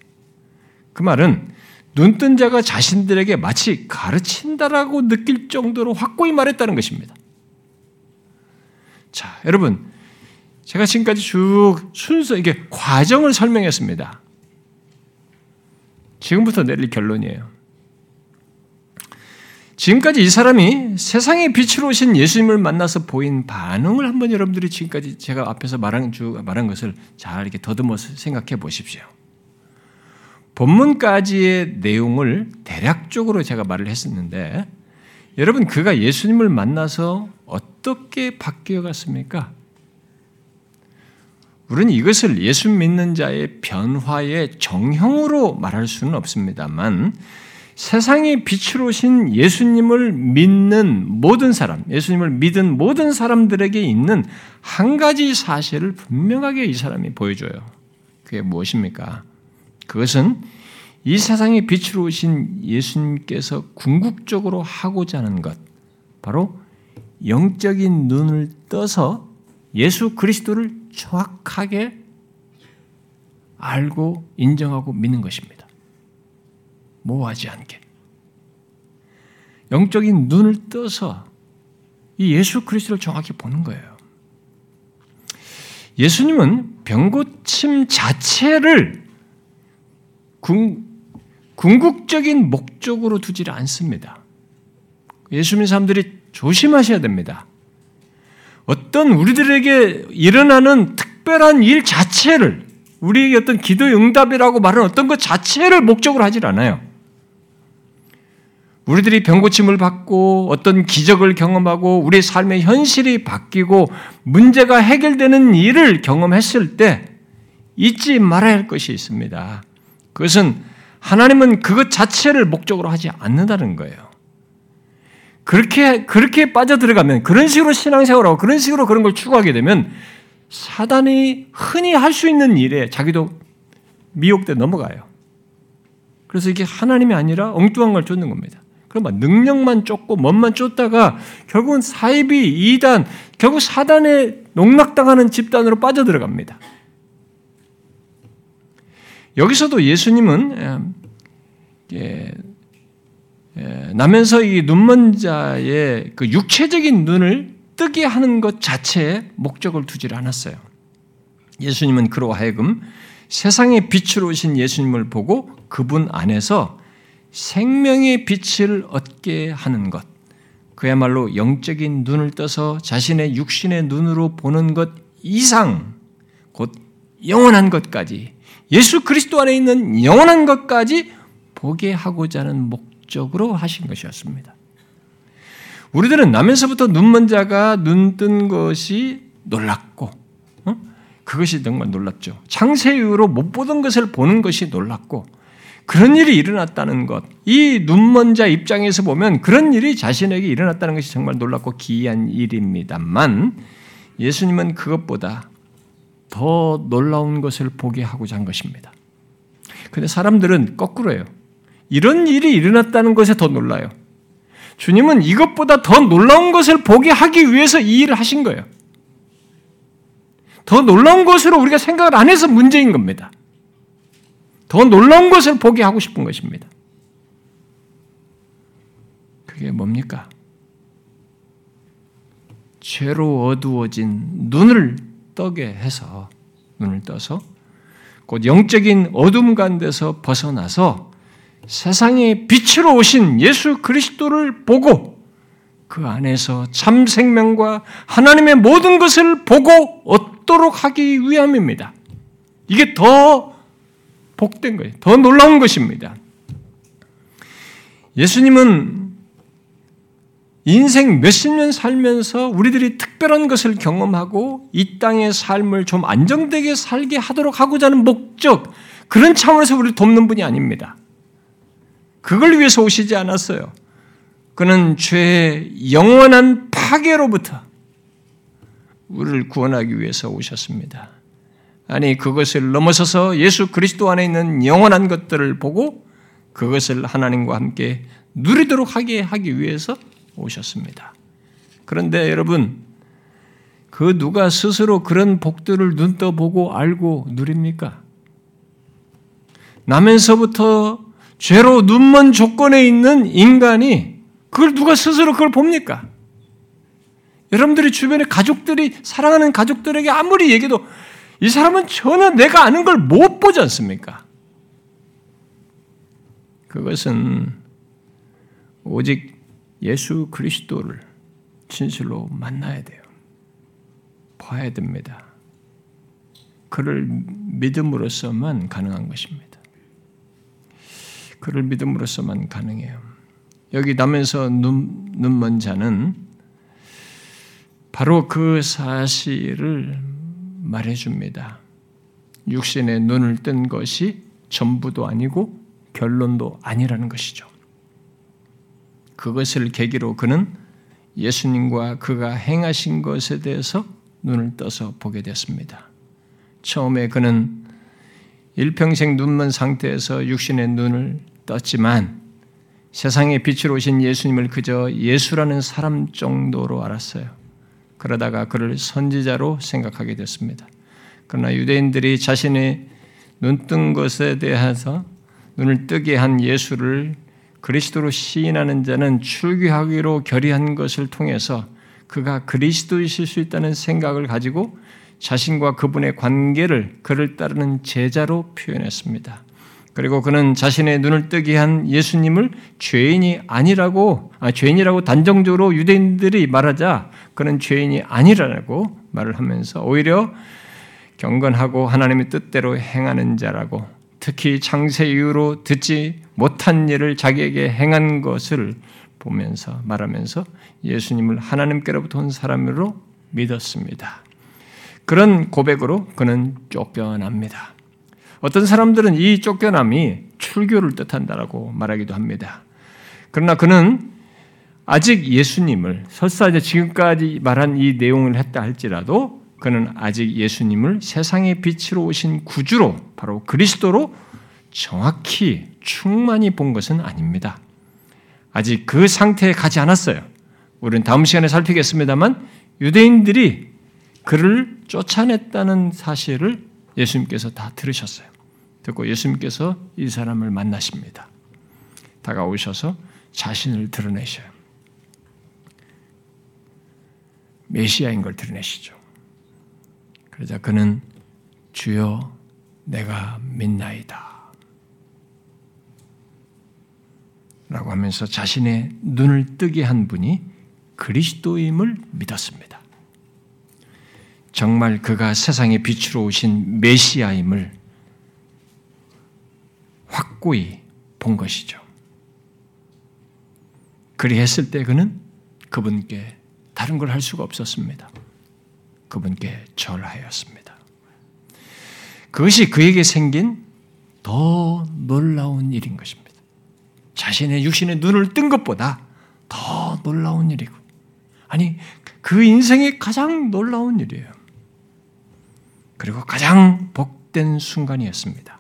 그 말은 눈뜬 자가 자신들에게 마치 가르친다라고 느낄 정도로 확고히 말했다는 것입니다. 자, 여러분, 제가 지금까지 쭉 순서, 이게 과정을 설명했습니다. 지금부터 내릴 결론이에요. 지금까지 이 사람이 세상의 빛으로 오신 예수님을 만나서 보인 반응을 한번 여러분들이 지금까지 제가 앞에서 말한, 주, 말한 것을 잘 이렇게 더듬어서 생각해 보십시오. 본문까지의 내용을 대략적으로 제가 말을 했었는데, 여러분, 그가 예수님을 만나서 어떻게 바뀌어 갔습니까? 우리는 이것을 예수 믿는 자의 변화의 정형으로 말할 수는 없습니다만, 세상의 빛으로 오신 예수님을 믿는 모든 사람, 예수님을 믿은 모든 사람들에게 있는 한 가지 사실을 분명하게 이 사람이 보여줘요. 그게 무엇입니까? 그것은 이 세상의 빛으로 오신 예수님께서 궁극적으로 하고자 하는 것, 바로 영적인 눈을 떠서 예수 그리스도를 정확하게 알고 인정하고 믿는 것입니다. 모호하지 않게. 영적인 눈을 떠서 이 예수 그리스도를 정확히 보는 거예요. 예수님은 병고침 자체를 궁, 궁극적인 목적으로 두지 않습니다. 예수 믿는 사람들이 조심하셔야 됩니다. 어떤 우리들에게 일어나는 특별한 일 자체를 우리에게 어떤 기도 응답이라고 말하는 어떤 것 자체를 목적으로 하질 않아요. 우리들이 병고침을 받고 어떤 기적을 경험하고 우리 삶의 현실이 바뀌고 문제가 해결되는 일을 경험했을 때 잊지 말아야 할 것이 있습니다. 그것은 하나님은 그것 자체를 목적으로 하지 않는다는 거예요. 그렇게, 그렇게 빠져들어가면, 그런 식으로 신앙생활하고 그런 식으로 그런 걸 추구하게 되면 사단이 흔히 할 수 있는 일에 자기도 미혹돼 넘어가요. 그래서 이게 하나님이 아니라 엉뚱한 걸 쫓는 겁니다. 그럼 능력만 쫓고 멋만 쫓다가 결국은 사이비, 이단, 결국 사단에 농락당하는 집단으로 빠져들어갑니다. 여기서도 예수님은 예, 예, 나면서 이 눈먼 자의 그 육체적인 눈을 뜨게 하는 것 자체에 목적을 두질 않았어요. 예수님은 그로 하여금 세상의 빛으로 오신 예수님을 보고 그분 안에서 생명의 빛을 얻게 하는 것, 그야말로 영적인 눈을 떠서 자신의 육신의 눈으로 보는 것 이상, 곧 영원한 것까지 예수 그리스도 안에 있는 영원한 것까지 보게 하고자 하는 목적으로 하신 것이었습니다. 우리들은 나면서부터 눈먼 자가 눈 뜬 것이 놀랐고, 어? 그것이 정말 놀랍죠. 창세 이후로 못 보던 것을 보는 것이 놀랐고, 그런 일이 일어났다는 것, 이 눈먼 자 입장에서 보면 그런 일이 자신에게 일어났다는 것이 정말 놀랍고 기이한 일입니다만, 예수님은 그것보다 더 놀라운 것을 보게 하고자 한 것입니다. 근데 사람들은 거꾸로예요. 이런 일이 일어났다는 것에 더 놀라요. 주님은 이것보다 더 놀라운 것을 보게 하기 위해서 이 일을 하신 거예요. 더 놀라운 것으로 우리가 생각을 안 해서 문제인 겁니다. 더 놀라운 것을 보게 하고 싶은 것입니다. 그게 뭡니까? 죄로 어두워진 눈을 떠게 해서 눈을 떠서 곧 영적인 어둠 가운데서 벗어나서 세상의 빛으로 오신 예수 그리스도를 보고 그 안에서 참 생명과 하나님의 모든 것을 보고 얻도록 하기 위함입니다. 이게 더 복된 거예요. 더 놀라운 것입니다. 예수님은 인생 몇십 년 살면서 우리들이 특별한 것을 경험하고 이 땅의 삶을 좀 안정되게 살게 하도록 하고자 하는 목적, 그런 차원에서 우리를 돕는 분이 아닙니다. 그걸 위해서 오시지 않았어요. 그는 죄의 영원한 파괴로부터 우리를 구원하기 위해서 오셨습니다. 아니, 그것을 넘어서서 예수 그리스도 안에 있는 영원한 것들을 보고 그것을 하나님과 함께 누리도록 하게 하기 위해서 오셨습니다. 그런데 여러분, 그 누가 스스로 그런 복들을 눈 떠보고 알고 누립니까? 나면서부터 죄로 눈먼 조건에 있는 인간이 그걸 누가 스스로 그걸 봅니까? 여러분들이 주변에 가족들이 사랑하는 가족들에게 아무리 얘기해도 이 사람은 전혀 내가 아는 걸 못 보지 않습니까? 그것은 오직 예수 그리스도를 진실로 만나야 돼요. 봐야 됩니다. 그를 믿음으로써만 가능한 것입니다. 그를 믿음으로써만 가능해요. 여기 나면서 눈, 눈먼 자는 바로 그 사실을 말해줍니다. 육신의 눈을 뜬 것이 전부도 아니고 결론도 아니라는 것이죠. 그것을 계기로 그는 예수님과 그가 행하신 것에 대해서 눈을 떠서 보게 됐습니다. 처음에 그는 일평생 눈먼 상태에서 육신의 눈을 떴지만 세상에 빛으로 오신 예수님을 그저 예수라는 사람 정도로 알았어요. 그러다가 그를 선지자로 생각하게 됐습니다. 그러나 유대인들이 자신의 눈뜬 것에 대해서 눈을 뜨게 한 예수를 그리스도로 시인하는 자는 출귀하기로 결의한 것을 통해서 그가 그리스도이실 수 있다는 생각을 가지고 자신과 그분의 관계를 그를 따르는 제자로 표현했습니다. 그리고 그는 자신의 눈을 뜨게 한 예수님을 죄인이 아니라고 아, 죄인이라고 단정적으로 유대인들이 말하자 그는 죄인이 아니라고 말을 하면서 오히려 경건하고 하나님의 뜻대로 행하는 자라고 특히 창세 이후로 듣지 못한 일을 자기에게 행한 것을 보면서 말하면서 예수님을 하나님께로부터 온 사람으로 믿었습니다. 그런 고백으로 그는 쫓겨납니다. 어떤 사람들은 이 쫓겨남이 출교를 뜻한다라고 말하기도 합니다. 그러나 그는 아직 예수님을 설사 이제 지금까지 말한 이 내용을 했다 할지라도 그는 아직 예수님을 세상의 빛으로 오신 구주로 바로 그리스도로 정확히 충만히 본 것은 아닙니다. 아직 그 상태에 가지 않았어요. 우리는 다음 시간에 살피겠습니다만 유대인들이 그를 쫓아냈다는 사실을 예수님께서 다 들으셨어요. 듣고 예수님께서 이 사람을 만나십니다. 다가오셔서 자신을 드러내셔요. 메시아인 걸 드러내시죠. 그러자 그는 주여 내가 믿나이다. 라고 하면서 자신의 눈을 뜨게 한 분이 그리스도임을 믿었습니다. 정말 그가 세상의 빛으로 오신 메시아임을 확고히 본 것이죠. 그리했을 때 그는 그분께 다른 걸 할 수가 없었습니다. 그분께 절하였습니다. 그것이 그에게 생긴 더 놀라운 일인 것입니다. 자신의 육신의 눈을 뜬 것보다 더 놀라운 일이고, 아니, 그 인생의 가장 놀라운 일이에요. 그리고 가장 복된 순간이었습니다.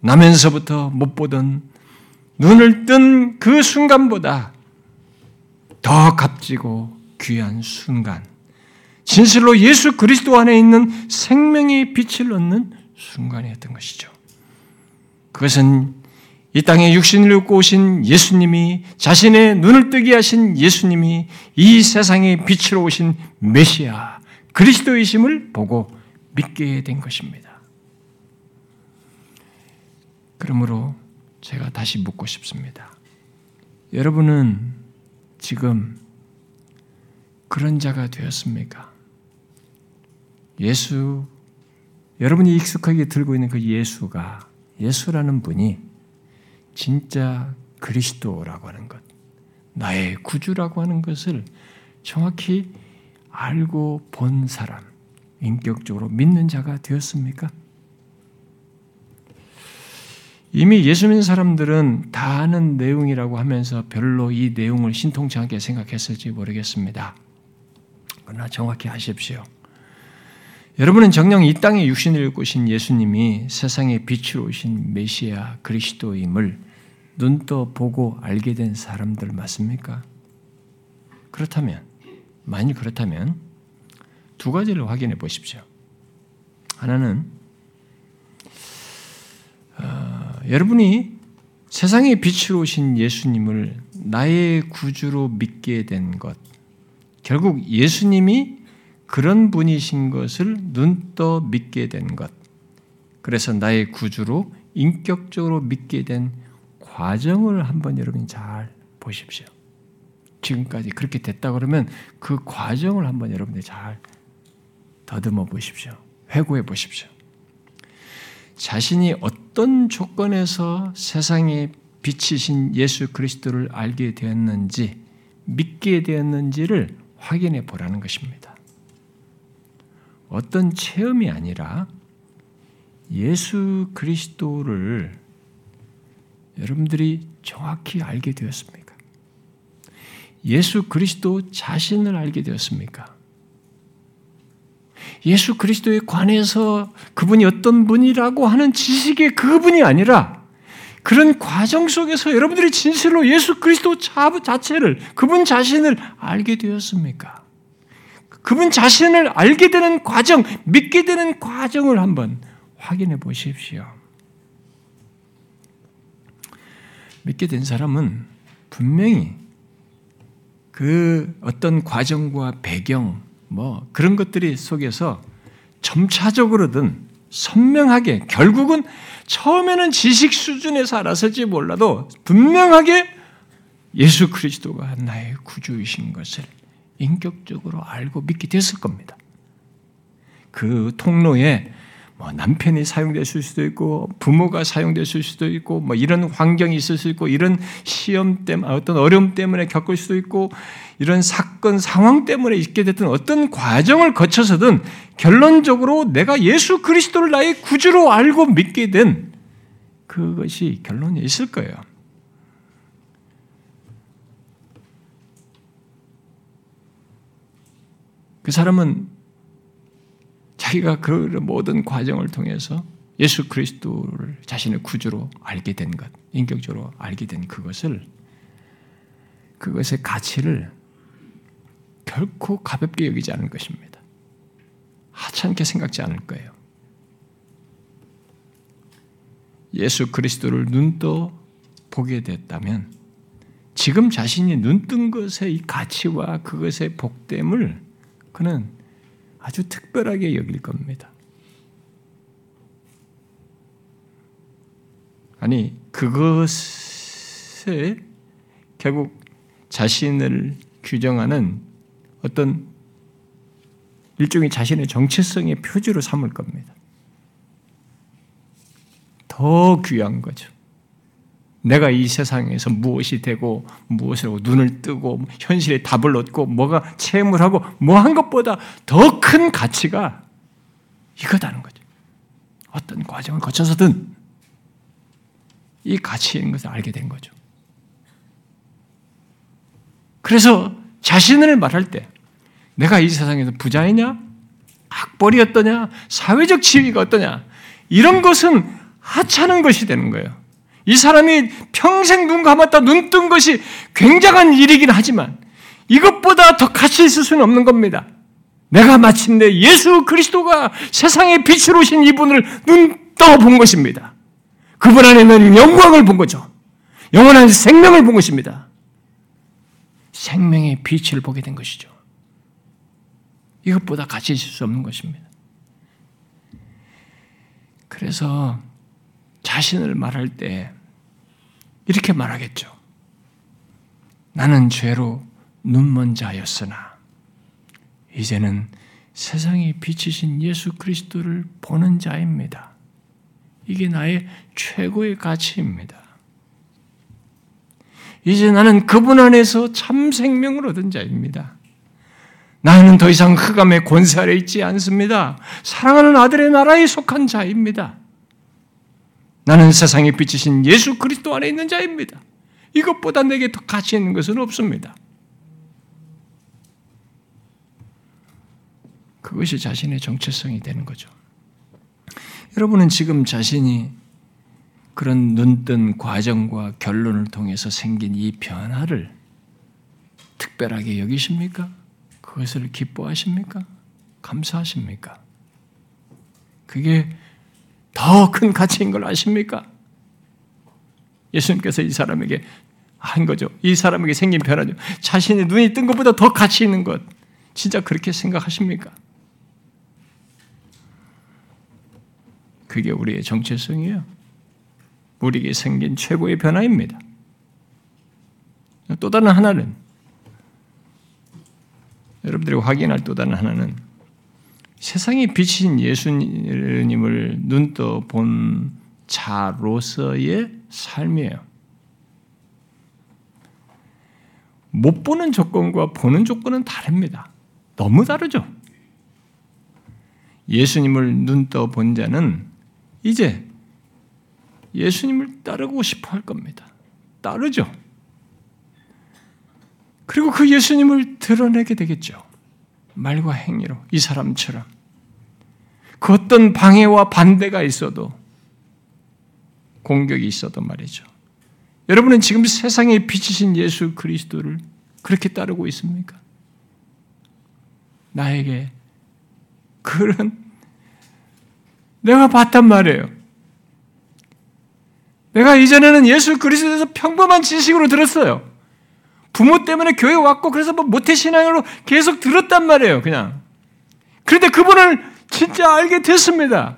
나면서부터 못 보던 눈을 뜬 그 순간보다 더 값지고 귀한 순간. 진실로 예수 그리스도 안에 있는 생명의 빛을 얻는 순간이었던 것이죠. 그것은 이 땅에 육신을 입고 오신 예수님이 자신의 눈을 뜨게 하신 예수님이 이 세상의 빛으로 오신 메시아 그리스도이심을 보고 믿게 된 것입니다. 그러므로 제가 다시 묻고 싶습니다. 여러분은 지금 그런 자가 되었습니까? 예수, 여러분이 익숙하게 들고 있는 그 예수가, 예수라는 분이 진짜 그리스도라고 하는 것, 나의 구주라고 하는 것을 정확히 알고 본 사람, 인격적으로 믿는 자가 되었습니까? 이미 예수 믿는 사람들은 다 아는 내용이라고 하면서 별로 이 내용을 신통치 않게 생각했을지 모르겠습니다. 그러나 정확히 아십시오. 여러분은 정녕 이 땅에 육신을 입고 오신 예수님이 세상의 빛으로 오신 메시아 그리스도임을 눈떠 보고 알게 된 사람들 맞습니까? 그렇다면, 만일 그렇다면 두 가지를 확인해 보십시오. 하나는 어, 여러분이 세상의 빛으로 오신 예수님을 나의 구주로 믿게 된 것, 결국 예수님이 그런 분이신 것을 눈떠 믿게 된 것, 그래서 나의 구주로 인격적으로 믿게 된 과정을 한번 여러분이 잘 보십시오. 지금까지 그렇게 됐다 그러면 그 과정을 한번 여러분들이 잘 더듬어 보십시오. 회고해 보십시오. 자신이 어떤 조건에서 세상에 비치신 예수 그리스도를 알게 되었는지, 믿게 되었는지를 확인해 보라는 것입니다. 어떤 체험이 아니라 예수 그리스도를 여러분들이 정확히 알게 되었습니까? 예수 그리스도 자신을 알게 되었습니까? 예수 그리스도에 관해서 그분이 어떤 분이라고 하는 지식의 그분이 아니라 그런 과정 속에서 여러분들이 진실로 예수 그리스도 자체를, 그분 자신을 알게 되었습니까? 그분 자신을 알게 되는 과정, 믿게 되는 과정을 한번 확인해 보십시오. 믿게 된 사람은 분명히 그 어떤 과정과 배경, 뭐 그런 것들이 속에서 점차적으로든 선명하게 결국은 처음에는 지식 수준에서 알았을지 몰라도 분명하게 예수 그리스도가 나의 구주이신 것을 인격적으로 알고 믿게 됐을 겁니다. 그 통로에 뭐 남편이 사용됐을 수도 있고 부모가 사용됐을 수도 있고 뭐 이런 환경이 있을 수 있고 이런 시험 때문에 어떤 어려움 때문에 겪을 수도 있고 이런 사건 상황 때문에 있게 됐던 어떤 과정을 거쳐서든 결론적으로 내가 예수 그리스도를 나의 구주로 알고 믿게 된 그것이 결론이 있을 거예요. 그 사람은 자기가 그 모든 과정을 통해서 예수 그리스도를 자신의 구주로 알게 된 것, 인격적으로 알게 된 그것을 그것의 가치를 결코 가볍게 여기지 않을 것입니다. 하찮게 생각지 않을 거예요. 예수 그리스도를 눈떠 보게 됐다면 지금 자신이 눈뜬 것의 이 가치와 그것의 복됨을 그는 아주 특별하게 여길 겁니다. 아니, 그것에 결국 자신을 규정하는 어떤 일종의 자신의 정체성의 표지로 삼을 겁니다. 더 귀한 거죠. 내가 이 세상에서 무엇이 되고 무엇을 하고 눈을 뜨고 현실에 답을 얻고 뭐가 체험을 하고 뭐 한 것보다 더 큰 가치가 이거다는 거죠. 어떤 과정을 거쳐서든 이 가치인 것을 알게 된 거죠. 그래서 자신을 말할 때 내가 이 세상에서 부자이냐? 학벌이 어떠냐? 사회적 지위가 어떠냐? 이런 것은 하찮은 것이 되는 거예요. 이 사람이 평생 눈 감았다 눈 뜬 것이 굉장한 일이긴 하지만 이것보다 더 가치 있을 수는 없는 겁니다. 내가 마침내 예수 그리스도가 세상에 빛으로 오신 이분을 눈 떠 본 것입니다. 그분 안에 는 영광을 본 거죠. 영원한 생명을 본 것입니다. 생명의 빛을 보게 된 것이죠. 이것보다 가치 있을 수 없는 것입니다. 그래서 자신을 말할 때 이렇게 말하겠죠. 나는 죄로 눈먼 자였으나 이제는 세상에 비치신 예수 그리스도를 보는 자입니다. 이게 나의 최고의 가치입니다. 이제 나는 그분 안에서 참 생명을 얻은 자입니다. 나는 더 이상 흑암의 권세 아래 있지 않습니다. 사랑하는 아들의 나라에 속한 자입니다. 나는 세상에 비치신 예수 그리스도 안에 있는 자입니다. 이것보다 내게 더 가치 있는 것은 없습니다. 그것이 자신의 정체성이 되는 거죠. 여러분은 지금 자신이 그런 눈뜬 과정과 결론을 통해서 생긴 이 변화를 특별하게 여기십니까? 그것을 기뻐하십니까? 감사하십니까? 그게 더 큰 가치인 걸 아십니까? 예수님께서 이 사람에게 한 거죠. 이 사람에게 생긴 변화죠. 자신의 눈이 뜬 것보다 더 가치 있는 것. 진짜 그렇게 생각하십니까? 그게 우리의 정체성이에요. 우리에게 생긴 최고의 변화입니다. 또 다른 하나는 여러분들이 확인할 또 다른 하나는 세상에 비친 예수님을 눈떠 본 자로서의 삶이에요. 못 보는 조건과 보는 조건은 다릅니다. 너무 다르죠. 예수님을 눈떠 본 자는 이제 예수님을 따르고 싶어 할 겁니다. 따르죠. 그리고 그 예수님을 드러내게 되겠죠. 말과 행위로 이 사람처럼 그 어떤 방해와 반대가 있어도 공격이 있어도 말이죠. 여러분은 지금 세상에 비치신 예수 그리스도를 그렇게 따르고 있습니까? 나에게 그런 내가 봤단 말이에요. 내가 이전에는 예수 그리스도에서 평범한 지식으로 들었어요. 부모 때문에 교회 왔고 그래서 뭐 모태 신앙으로 계속 들었단 말이에요. 그냥. 그런데 그분을 진짜 알게 됐습니다.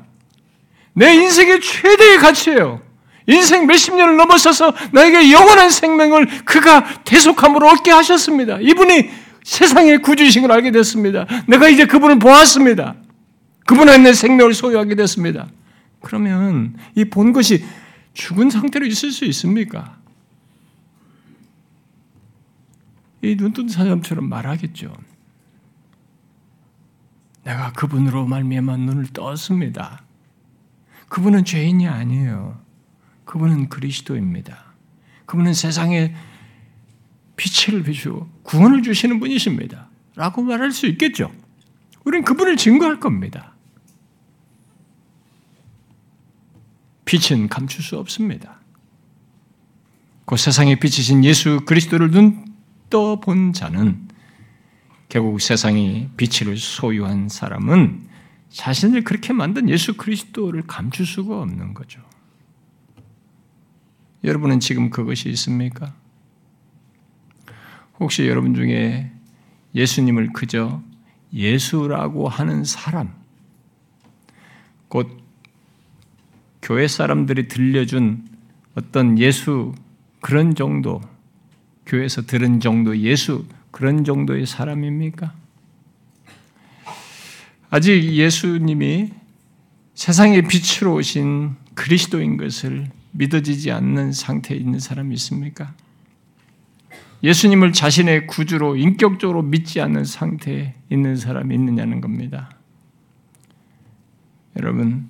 내 인생의 최대의 가치예요. 인생 몇십 년을 넘어서서 나에게 영원한 생명을 그가 대속함으로 얻게 하셨습니다. 이분이 세상의 구주이신 걸 알게 됐습니다. 내가 이제 그분을 보았습니다. 그분 안에 생명을 소유하게 됐습니다. 그러면 이 본 것이 죽은 상태로 있을 수 있습니까? 이 눈뜬 사람처럼 말하겠죠. 내가 그분으로 말미암아 눈을 떴습니다. 그분은 죄인이 아니에요. 그분은 그리스도입니다. 그분은 세상에 빛을 비추고 구원을 주시는 분이십니다. 라고 말할 수 있겠죠. 우리는 그분을 증거할 겁니다. 빛은 감출 수 없습니다. 그 세상에 비치신 예수 그리스도를 눈 떠본 자는 결국 세상이 빛을 소유한 사람은 자신을 그렇게 만든 예수 그리스도를 감출 수가 없는 거죠. 여러분은 지금 그것이 있습니까? 혹시 여러분 중에 예수님을 그저 예수라고 하는 사람, 곧 교회 사람들이 들려준 어떤 예수 그런 정도, 교회에서 들은 정도 예수 그런 정도의 사람입니까? 아직 예수님이 세상의 빛으로 오신 그리스도인 것을 믿어지지 않는 상태에 있는 사람이 있습니까? 예수님을 자신의 구주로 인격적으로 믿지 않는 상태에 있는 사람이 있느냐는 겁니다. 여러분,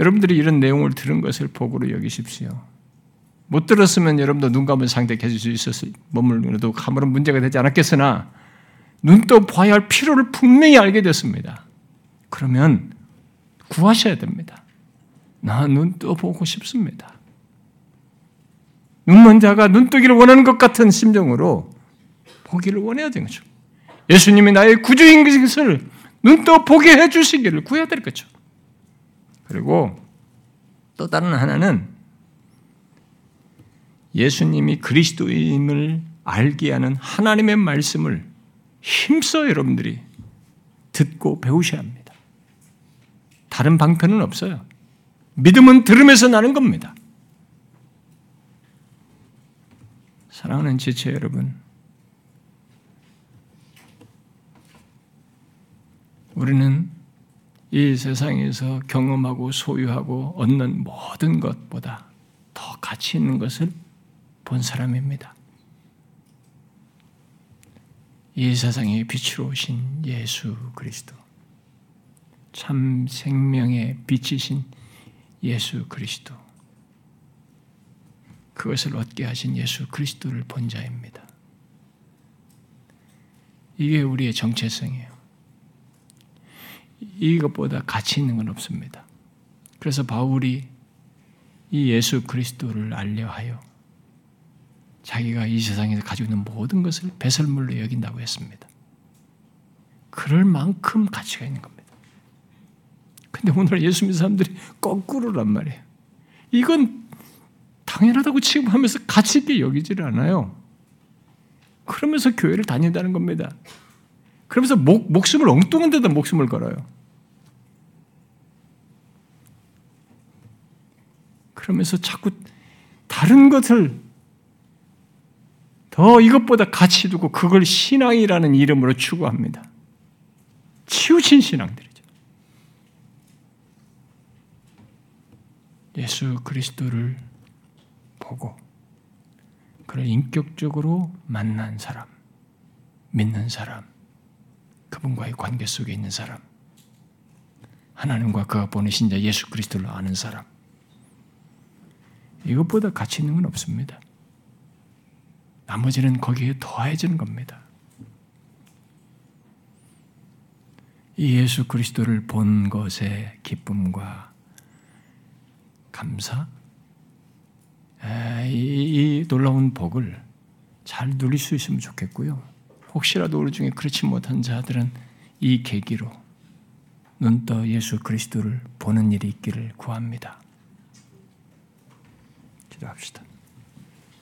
여러분들이 이런 내용을 들은 것을 복으로 여기십시오. 못 들었으면 여러분도 눈 감은 상태 계실 수 있었을 머물러도 아무런 문제가 되지 않았겠으나 눈떠 봐야 할 필요를 분명히 알게 됐습니다. 그러면 구하셔야 됩니다. 나 눈 떠 보고 싶습니다. 눈먼 자가 눈 뜨기를 원하는 것 같은 심정으로 보기를 원해야 되는 거죠. 예수님이 나의 구주인 것을 눈떠 보게 해 주시기를 구해야 될 거죠. 그리고 또 다른 하나는 예수님이 그리스도임을 알게 하는 하나님의 말씀을 힘써 여러분들이 듣고 배우셔야 합니다. 다른 방편은 없어요. 믿음은 들음에서 나는 겁니다. 사랑하는 지체 여러분, 우리는 이 세상에서 경험하고 소유하고 얻는 모든 것보다 더 가치 있는 것을 본 사람입니다. 이 세상의 빛으로 오신 예수 그리스도, 참 생명의 빛이신 예수 그리스도, 그것을 얻게 하신 예수 그리스도를 본 자입니다. 이게 우리의 정체성이에요. 이것보다 가치 있는 건 없습니다. 그래서 바울이 이 예수 그리스도를 알려하여 자기가 이 세상에서 가지고 있는 모든 것을 배설물로 여긴다고 했습니다. 그럴 만큼 가치가 있는 겁니다. 근데 오늘 예수 믿는 사람들이 거꾸로란 말이에요. 이건 당연하다고 취급하면서 가치 있게 여기지를 않아요. 그러면서 교회를 다닌다는 겁니다. 그러면서 목, 목숨을 엉뚱한 데다 목숨을 걸어요. 그러면서 자꾸 다른 것을 더 이것보다 가치 두고 그걸 신앙이라는 이름으로 추구합니다. 치우친 신앙들이죠. 예수 그리스도를 보고 그를 인격적으로 만난 사람, 믿는 사람, 그분과의 관계 속에 있는 사람, 하나님과 그가 보내신 자 예수 그리스도를 아는 사람, 이것보다 가치 있는 건 없습니다. 나머지는 거기에 더해지는 겁니다. 이 예수 그리스도를 본 것의 기쁨과 감사, 이, 이 놀라운 복을 잘 누릴 수 있으면 좋겠고요. 혹시라도 우리 중에 그렇지 못한 자들은 이 계기로 눈떠 예수 그리스도를 보는 일이 있기를 구합니다. 기도합시다.